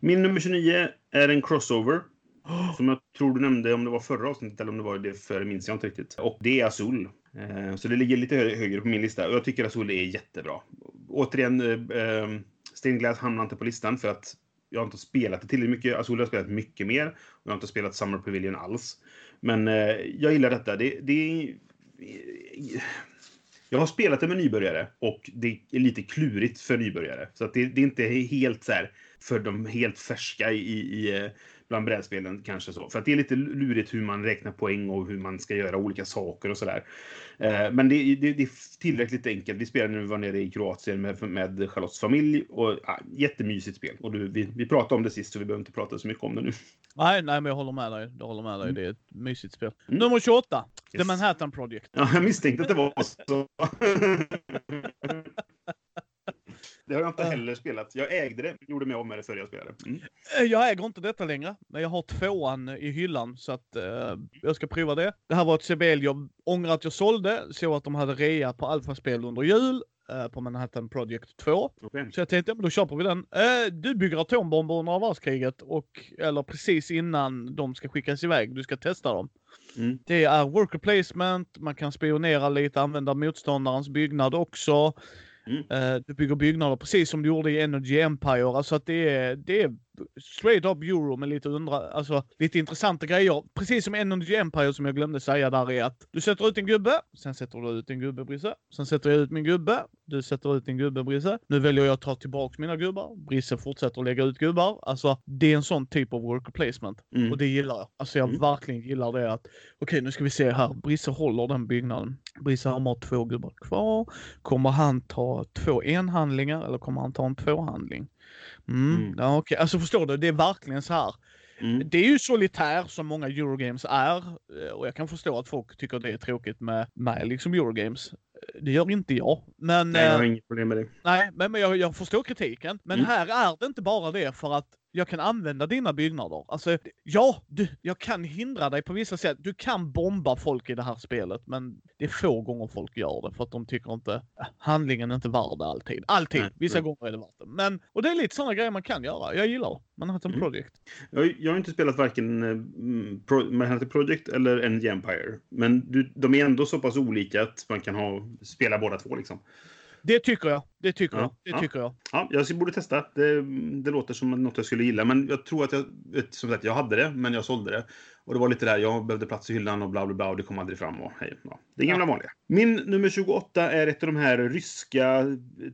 Min nummer 29 är en crossover. Som jag tror du nämnde om det var förra avsnittet eller om det var det förra, minns jag inte riktigt. Och det är Azul. Eh, så det ligger lite högre på min lista. Och jag tycker Azul är jättebra. Återigen, eh, eh, Stenglass hamnar inte på listan för att jag har inte spelat det tillräckligt mycket. Azul har spelat mycket mer. Och jag har inte spelat Summer Pavilion alls. Men jag gillar detta. Det, det jag har spelat det med nybörjare och det är lite klurigt för nybörjare. Så att det, det är inte helt så här för de helt färska i, i, bland brädspelen kanske så. För att det är lite lurigt hur man räknar poäng och hur man ska göra olika saker och sådär. Eh, men det, det, det, är tillräckligt enkelt. Vi spelade när vi var nere i Kroatien med, med Charlottes familj och ja, jättemysigt spel. Och du, vi, vi pratade om det sist så vi behöver inte prata så mycket om det nu. Nej, nej, men jag håller med dig. Jag håller med dig. Mm. Det är ett mysigt spel. Mm. Nummer 28. Yes. The Manhattan Project. Ja, jag misstänkte att det var så. Det har jag inte heller spelat. Jag ägde det, gjorde mig av med det före jag spelade. Mm. Eh, jag äger inte detta längre, men jag har tvåan i hyllan så att uh, jag ska prova det. Det här var ett CBL jag ångrar att jag sålde, såg att de hade rea på alfaspel under jul uh, på Manhattan Project 2. Okay. Så jag tänkte, ja, men då köper vi den. Uh, du bygger atombomber under andra världskriget och, eller precis innan de ska skickas iväg, du ska testa dem. Mm. Det är worker placement, man kan spionera lite, använda motståndarens byggnad också. Mm. Eh, du bygger byggnader precis som du gjorde i Energy Empire. Alltså att det är, det är straight up euro med lite, undra, alltså, lite intressanta grejer. Precis som Energy Empire som jag glömde säga där är att du sätter ut en gubbe, sen sätter du ut en gubbe Brisse. Sen sätter jag ut min gubbe, du sätter ut en gubbe Brisse. Nu väljer jag att ta tillbaka mina gubbar. Brisse fortsätter att lägga ut gubbar. Alltså det är en sån typ av worker placement. Mm. Och det gillar jag. Alltså jag mm. verkligen gillar det att okej okay, nu ska vi se här. Brisse håller den byggnaden. Brisse har två gubbar kvar. Kommer han ta två enhandlingar eller kommer han ta en tvåhandling? Mm. Mm. Ja, okay. Alltså förstår du, det är verkligen så här. Mm. Det är ju solitär som många Eurogames är eh, och jag kan förstå att folk tycker det är tråkigt med, med liksom Eurogames. Det gör inte jag. Men, nej, jag har äh, inget problem med det. Nej, men, men jag, jag förstår kritiken. Men mm. här är det inte bara det för att jag kan använda dina byggnader. Alltså, ja, du, jag kan hindra dig på vissa sätt. Du kan bomba folk i det här spelet, men det är få gånger folk gör det för att de tycker inte, äh, handlingen är inte värd det alltid. Alltid! Vissa nej. gånger är det värt det. Men, och det är lite sådana grejer man kan göra. Jag gillar. Manhattan mm. Project. Jag, jag har inte spelat varken mm, Pro, Manhattan Project eller en Empire. Men du, de är ändå så pass olika att man kan ha, spela båda två liksom. Det tycker jag. Det tycker ja, jag. Det ja. tycker jag. Ja, jag borde testa. Det, det låter som något jag skulle gilla. Men jag tror att jag, som sagt, jag hade det, men jag sålde det. Och det var lite där, jag behövde plats i hyllan och bla bla bla och det kom aldrig fram och hej. Ja, det är gamla ja. vanliga. Min nummer 28 är ett av de här ryska,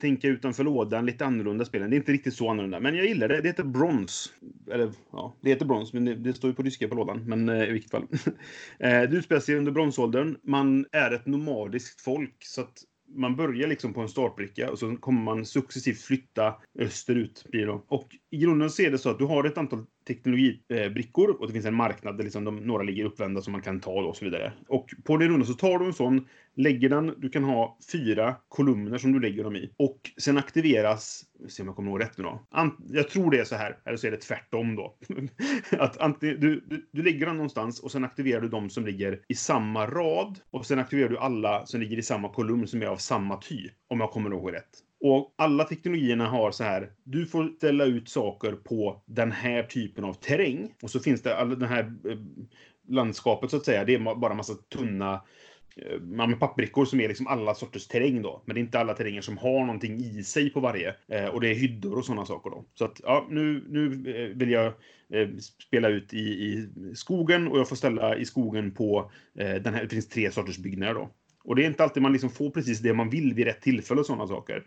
tänka utanför lådan, lite annorlunda spelen. Det är inte riktigt så annorlunda, men jag gillar det. Det heter Brons. Eller ja, det heter Brons, men det, det står ju på ryska på lådan. Men eh, i vilket fall. eh, det utspelar sig under bronsåldern. Man är ett nomadiskt folk, så att man börjar liksom på en startbricka och så kommer man successivt flytta österut. Blir det. Och i grunden så är det så att du har ett antal teknologibrickor och det finns en marknad där liksom de, några ligger uppvända som man kan ta och så vidare. Och på din runda så tar du en sån, lägger den, du kan ha fyra kolumner som du lägger dem i. Och sen aktiveras, se om jag kommer ihåg rätt nu då. jag tror det är så här, eller så är det tvärtom då. att du, du, du lägger den någonstans och sen aktiverar du de som ligger i samma rad. Och sen aktiverar du alla som ligger i samma kolumn som är av samma typ. Om jag kommer ihåg rätt. Och alla teknologierna har så här, du får ställa ut saker på den här typen av terräng. Och så finns det all, det här eh, landskapet så att säga, det är bara massa tunna Eh, ja, med pappbrickor som är liksom alla sorters terräng då. Men det är inte alla terränger som har någonting i sig på varje. Eh, och det är hyddor och sådana saker då. Så att ja, nu, nu eh, vill jag eh, spela ut i, i skogen och jag får ställa i skogen på eh, den här, det finns tre sorters byggnader då. Och det är inte alltid man liksom får precis det man vill vid rätt tillfälle och sådana saker.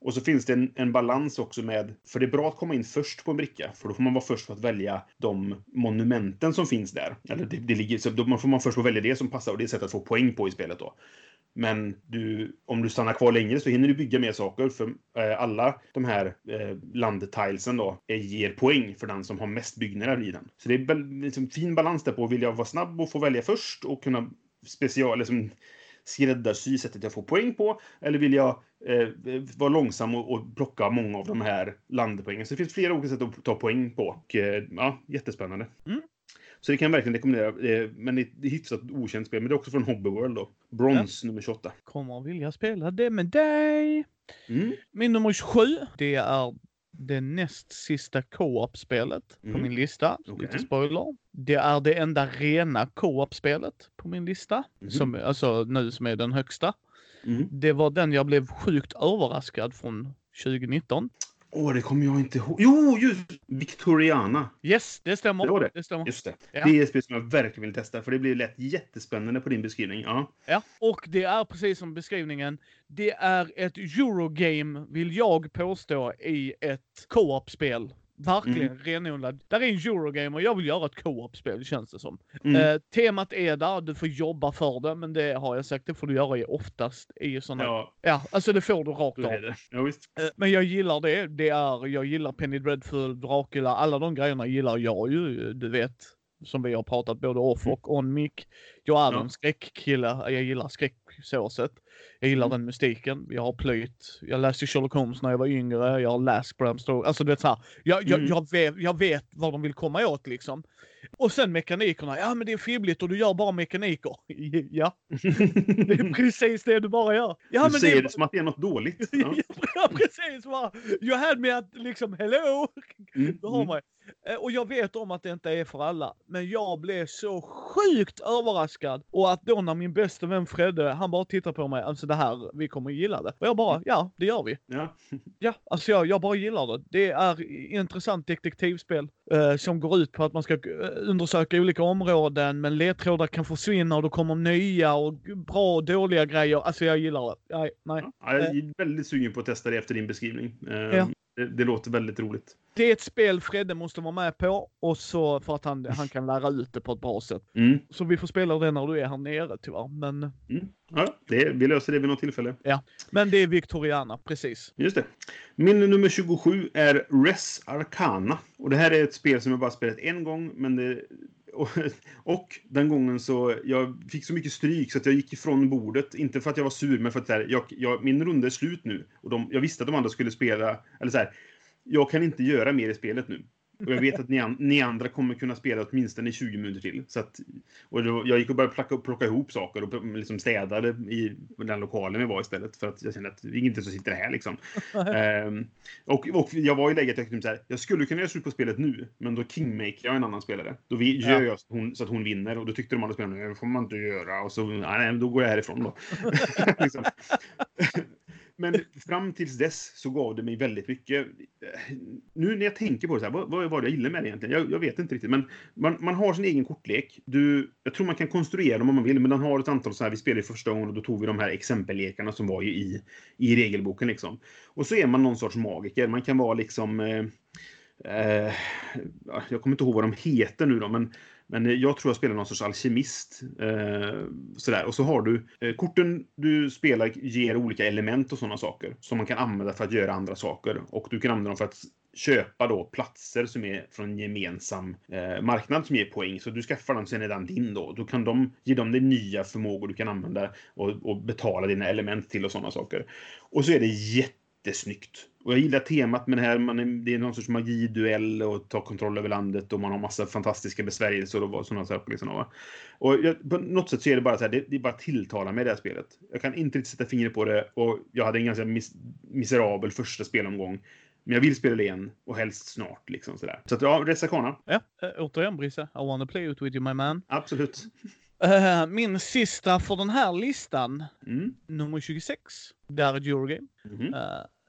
Och så finns det en, en, balans också med, för det är bra att komma in först på en bricka, för då får man vara först för att välja de monumenten som finns där. Eller det, det ligger, så då får man först få välja det som passar och det är sätt att få poäng på i spelet då. Men du, om du stannar kvar längre så hinner du bygga mer saker. För eh, alla de här eh, landtilesen då eh, ger poäng för den som har mest byggnader i den. Så det är en liksom, fin balans där på. Vill jag vara snabb och få välja först och kunna special, liksom, skräddarsy sättet jag får poäng på? Eller vill jag eh, vara långsam och, och, plocka många av de här landpoängen? Så det finns flera olika sätt att ta poäng på. Och, eh, ja, jättespännande. Mm. Så det kan jag verkligen rekommendera. Men det är ett hyfsat okänt spel. Men det är också från Hobbyworld då. Brons ja. nummer 28. Kommer vilja spela det med dig. Mm. Min nummer 27, det är det näst sista co-op-spelet mm. på min lista. Okay. Lite spoiler. Det är det enda rena co-op-spelet på min lista. Mm. Som, alltså nu som är den högsta. Mm. Det var den jag blev sjukt överraskad från 2019. Åh, det kommer jag inte ihåg. Jo, just Victoriana. Yes, det stämmer. Det var det. det stämmer. Just det. Ja. Det är ett spel som jag verkligen vill testa, för det blir lätt jättespännande på din beskrivning. Ja. ja, och det är precis som beskrivningen. Det är ett Eurogame, vill jag påstå, i ett co-op-spel. Verkligen mm. renodlad. Där är en Eurogame och jag vill göra ett co-op-spel känns det som. Mm. Eh, temat är där, du får jobba för det, men det har jag sagt, det får du göra i oftast i sådana... Ja. ja, alltså det får du rakt av. Ja. Eh, men jag gillar det. det är, jag gillar Penny Dreadful, Dracula, alla de grejerna gillar jag ju, du vet. Som vi har pratat både off mm. och on mic. Jag är ja. en skräckkille, jag gillar skräck så sett. Jag gillar mm. den mystiken. Jag har plöjt. Jag läste Sherlock Holmes när jag var yngre. Jag har läst Bram Stoker. Alltså det är så här. Jag, jag, mm. jag, vet, jag vet vad de vill komma åt liksom. Och sen mekanikerna. Ja men det är fibbligt och du gör bara mekaniker. ja. det är precis det du bara gör. Ja, du men säger det, är... som att det är något dåligt. Ja, ja precis. Bara, you had me att liksom hello. Mm. Du har mm. Eh, och jag vet om att det inte är för alla. Men jag blev så sjukt överraskad. Och att då när min bästa vän Fredde, han bara tittar på mig. Alltså det här, vi kommer gilla det. Och jag bara, ja det gör vi. Ja. ja, alltså jag, jag bara gillar det. Det är intressant detektivspel. Eh, som går ut på att man ska eh, undersöka olika områden. Men ledtrådar kan försvinna och då kommer nya och bra och dåliga grejer. Alltså jag gillar det. Nej, nej. Ja, jag är väldigt sugen på att testa det efter din beskrivning. Eh, ja. Det, det, låter väldigt roligt. Det är ett spel Fredde måste vara med på och så för att han, han kan lära ut det på ett bra sätt. Mm. Så vi får spela det när du är här nere tyvärr. Men... Mm. Ja, det, vi löser det vid något tillfälle. Ja, men det är Victoriana, precis. Just det. Min nummer 27 är Res Arcana. Och det här är ett spel som jag bara spelat en gång, men det och, och, den gången så jag fick så mycket stryk så att jag gick ifrån bordet. Inte för att jag var sur, men för att här, jag, jag, min runda är slut nu. Och de, jag visste att de andra skulle spela, eller så här, jag kan inte göra mer i spelet nu. Och jag vet att ni, ni, andra kommer kunna spela åtminstone 20 minuter till. Så att, och då, jag gick och började plocka, plocka ihop saker och liksom städade i den lokalen vi var istället. För att jag kände att det är inte som sitter här liksom. um, och, och jag var i läget att jag, så här, jag skulle kunna göra slut på spelet nu, men då kingmaker jag en annan spelare. Då vi, gör jag så att, hon, så att hon vinner och då tyckte de andra spelarna det får man inte göra. Och så, nej, då går jag härifrån då. liksom. Men fram tills dess så gav det mig väldigt mycket. Nu när jag tänker på det, så här, vad, vad var det jag gillade med det egentligen? Jag, jag vet inte riktigt. Men man, man, har sin egen kortlek. Du, jag tror man kan konstruera dem om man vill, men den har ett antal så här. Vi spelade första gången och då tog vi de här exempellekarna som var i, i regelboken. Liksom. Och så är man någon sorts magiker. Man kan vara liksom... Eh, eh, jag kommer inte ihåg vad de heter nu då, men men eh, jag tror jag spelar någon sorts alkemist. Eh, sådär. Och så har du eh, korten du spelar ger olika element och sådana saker som man kan använda för att göra andra saker. Och du kan använda dem för att köpa då platser som är från en gemensam eh, marknad som ger poäng. Så du skaffar dem, sen är den din då. Då kan de ge dem det nya förmågor du kan använda och, och betala dina element till och sådana saker. Och så är det jättesnyggt. Och jag gillar temat med det här. Man är, det är någon sorts magiduell och ta kontroll över landet och man har massa fantastiska besvärjelser och sådana saker. Liksom, och jag, på något sätt så är det bara så här, det, det bara tilltalar mig det här spelet. Jag kan inte riktigt sätta fingret på det och jag hade en ganska mis, miserabel första spelomgång. Men jag vill spela det igen och helst snart. Liksom, sådär. Så att, ja, Resakana. Ja, äh, återigen Brisse. I wanna play it with you my man. Absolut. Uh, min sista för den här listan, mm. nummer 26, det är Eurogame. Mm. Uh,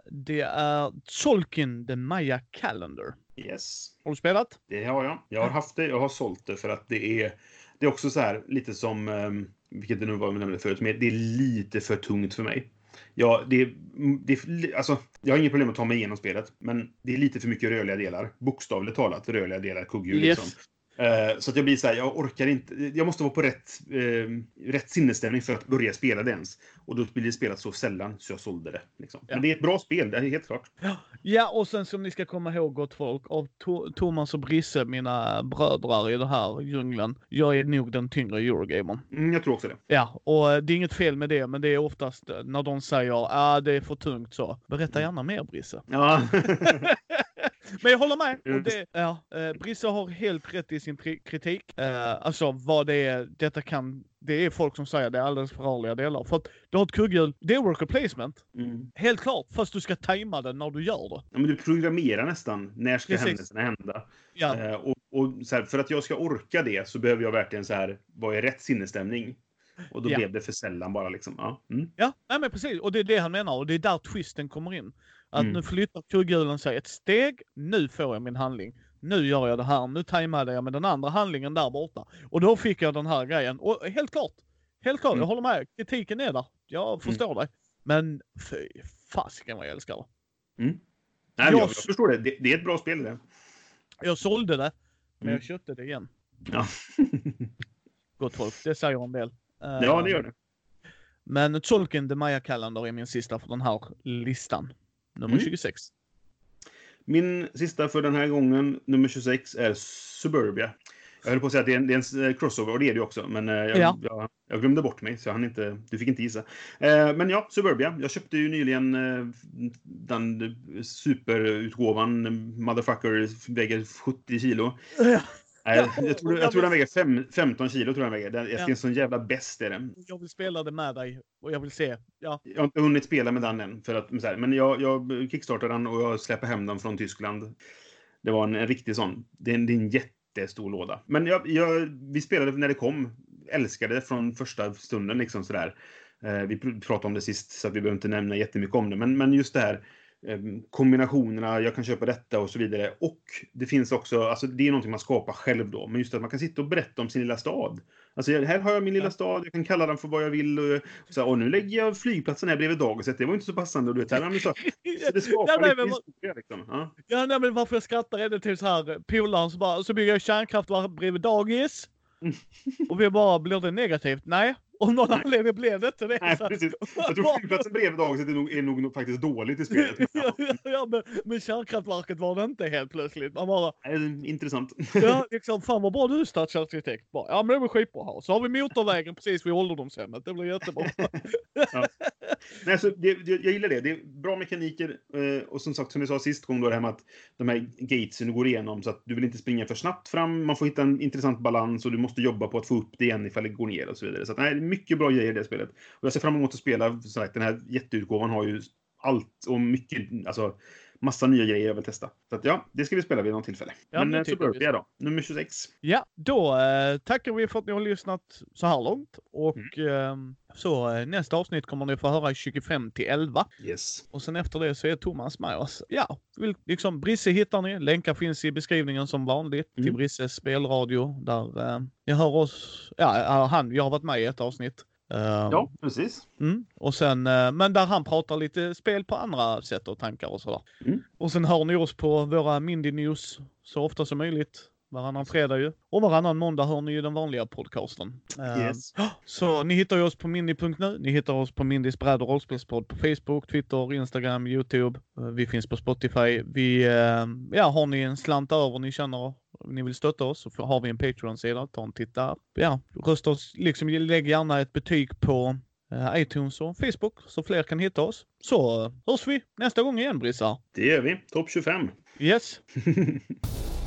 det är Tolkien The Maya Calendar. Yes. Har du spelat? Det har jag. Jag har haft det, jag har sålt det för att det är det är också så här lite som, um, vilket det nu var vi nämnde förut, men det är lite för tungt för mig. Ja, det, det, alltså, jag har inget problem att ta mig igenom spelet, men det är lite för mycket rörliga delar. Bokstavligt talat rörliga delar, kugghjul Yes. liksom. Eh, så att jag blir så här, jag orkar inte. Jag måste vara på rätt, eh, rätt sinnesstämning för att börja spela det ens. Och då blir det spelat så sällan så jag sålde det. Liksom. Ja. Men det är ett bra spel, det är helt klart. Ja, och sen som ni ska komma ihåg gott folk, av to- Thomas och Brisse, mina brödrar i den här djungeln, jag är nog den tyngre Eurogamern. Mm, jag tror också det. Ja, och det är inget fel med det, men det är oftast när de säger ah, det är för tungt så. Berätta gärna mer Brisse. Ja. Men jag håller med. Mm. Det, ja, eh, Brisse har helt rätt i sin kritik. Eh, alltså vad det är, detta kan, det är folk som säger det är alldeles för rörliga delar. För att du har ett kugghjul, det är worker placement. Mm. Helt klart, fast du ska tajma det när du gör det. Ja, men du programmerar nästan när ska Precis. händelserna hända. Ja, Eh, och, och här, för att jag ska orka det så behöver jag verkligen så här, vara i rätt sinnesstämning. Och då Ja. blev det för sällan bara liksom. Ja. Mm. ja nej, men precis. Och det är det han menar och det är där twisten kommer in. Att Mm. nu flyttar kugghjulen sig ett steg, nu får jag min handling. Nu gör jag det här, nu tajmade jag med den andra handlingen där borta. Och då fick jag den här grejen. Och helt klart, helt klart, Mm. jag håller med. Kritiken är där. Jag förstår dig. Men fy fasiken vad jag älskar det. Nej, men jag, Jag- förstår det. det. Det är ett bra spel det. Jag sålde det, men Mm. jag köpte det igen. Ja. Gott folk, det säger en del. ja, det gör det. Men Tolkien The Maya Calendar är min sista för den här listan. Nummer Mm. 26. Min sista för den här gången, nummer 26, är Suburbia. Jag höll på att säga att det är en, det är en eh, crossover, och det är det ju också. Men eh, jag, Ja. jag, jag glömde bort mig, så jag hann inte, du fick inte gissa. Eh, men ja, Suburbia. Jag köpte ju nyligen eh, den superutgåvan, Motherfucker, väger 70 kilo. Ja. Nej, Ja, jag, tror, jag tror den väger fem, 15 kilo. Tror jag den väger. Den, jag Ja. ser en sån jävla bäst är den. Jag vill spela det med dig och jag vill se. Ja, Jag har inte hunnit spela med den än. För att, här, men jag, jag kickstartade den och jag släpper hem den från Tyskland. Det var en, en riktig sån. Det är en, det är en jättestor låda. Men jag, jag, vi spelade när det kom. Älskade det från första stunden. Liksom sådär. Eh, vi pr- pratade om det sist så att vi behöver inte nämna jättemycket om det. Men, men just det här kombinationerna, jag kan köpa detta och så vidare. Och det finns också, alltså det är någonting man skapar själv då. Men just att man kan sitta och berätta om sin lilla stad. Alltså här har jag min lilla stad, jag kan kalla den för vad jag vill. Och, och, så och nu lägger jag flygplatsen här bredvid dagiset. Det var inte så passande. Och du vet, här, men så, så det skapar Ja, nej, lite historia liksom. Ja. ja nej, men varför jag skrattar är det till så här eh, polaren så bara, så bygger jag kärnkraftverk bredvid dagis. Mm. Och vi bara, blir det negativt? Nej. Om någon anledning blev det inte det. Nej, precis. Jag tror flygplatsen bredvid dagiset är nog, är nog, faktiskt dåligt i spelet. ja, ja, ja, men, men kärnkraftverket var det inte helt plötsligt. Man bara, Nej, Intressant. ja liksom, fan vad bra du är stadsarkitekt. Bara, Ja men det var skitbra här. Så har vi motorvägen precis vid ålderdomshemmet. Det blir jättebra. Nej, så det, det, jag gillar det. Det är bra mekaniker. Eh, och som sagt, som vi sa sist gång, då det här med att de här gatesen du går igenom så att du vill inte springa för snabbt fram. Man får hitta en intressant balans och du måste jobba på att få upp det igen ifall det går ner och så vidare. Så att, nej, mycket bra grejer i det spelet. Och jag ser fram emot att spela. Som sagt, den här jätteutgåvan har ju allt och mycket, alltså massa nya grejer jag vill testa. Så att ja, det ska vi spela vid något tillfälle. Ja, Men eh, Suburbia då, nummer 26. Ja, då eh, tackar vi för att ni har lyssnat så här långt. Och ehm, så eh, nästa avsnitt kommer ni få höra 25 till 11. Yes. Och sen efter det så är Thomas med oss. Ja, vill- liksom Brisse hittar ni. Länkar finns i beskrivningen som vanligt till Mm. Brisses spelradio. Där eh, ni hör oss. Ja, han, jag har varit med i ett avsnitt. Eh, Ja, precis. Mm. Och sen, eh, men där han pratar lite spel på andra sätt och tankar och sådär. Mm. Och sen hör ni oss på våra Mindy News så ofta som möjligt. Varannan fredag ju. Och varannan måndag hör ni ju den vanliga podcasten. Eh, Yes. Så ni hittar ju oss på mindy.nu. Ni hittar oss på Mindys bräd och rollspelspodd på Facebook, Twitter, Instagram, Youtube. Eh, Vi finns på Spotify. Vi, eh, ja, har ni en slant över ni känner ni vill stötta oss så har vi en Patreon-sida. Ta en titt där. Ja, rösta oss, liksom lägg gärna ett betyg på eh, iTunes och Facebook så fler kan hitta oss. Så eh, hörs vi nästa gång igen Brissar. Det gör vi. Topp 25. Yes.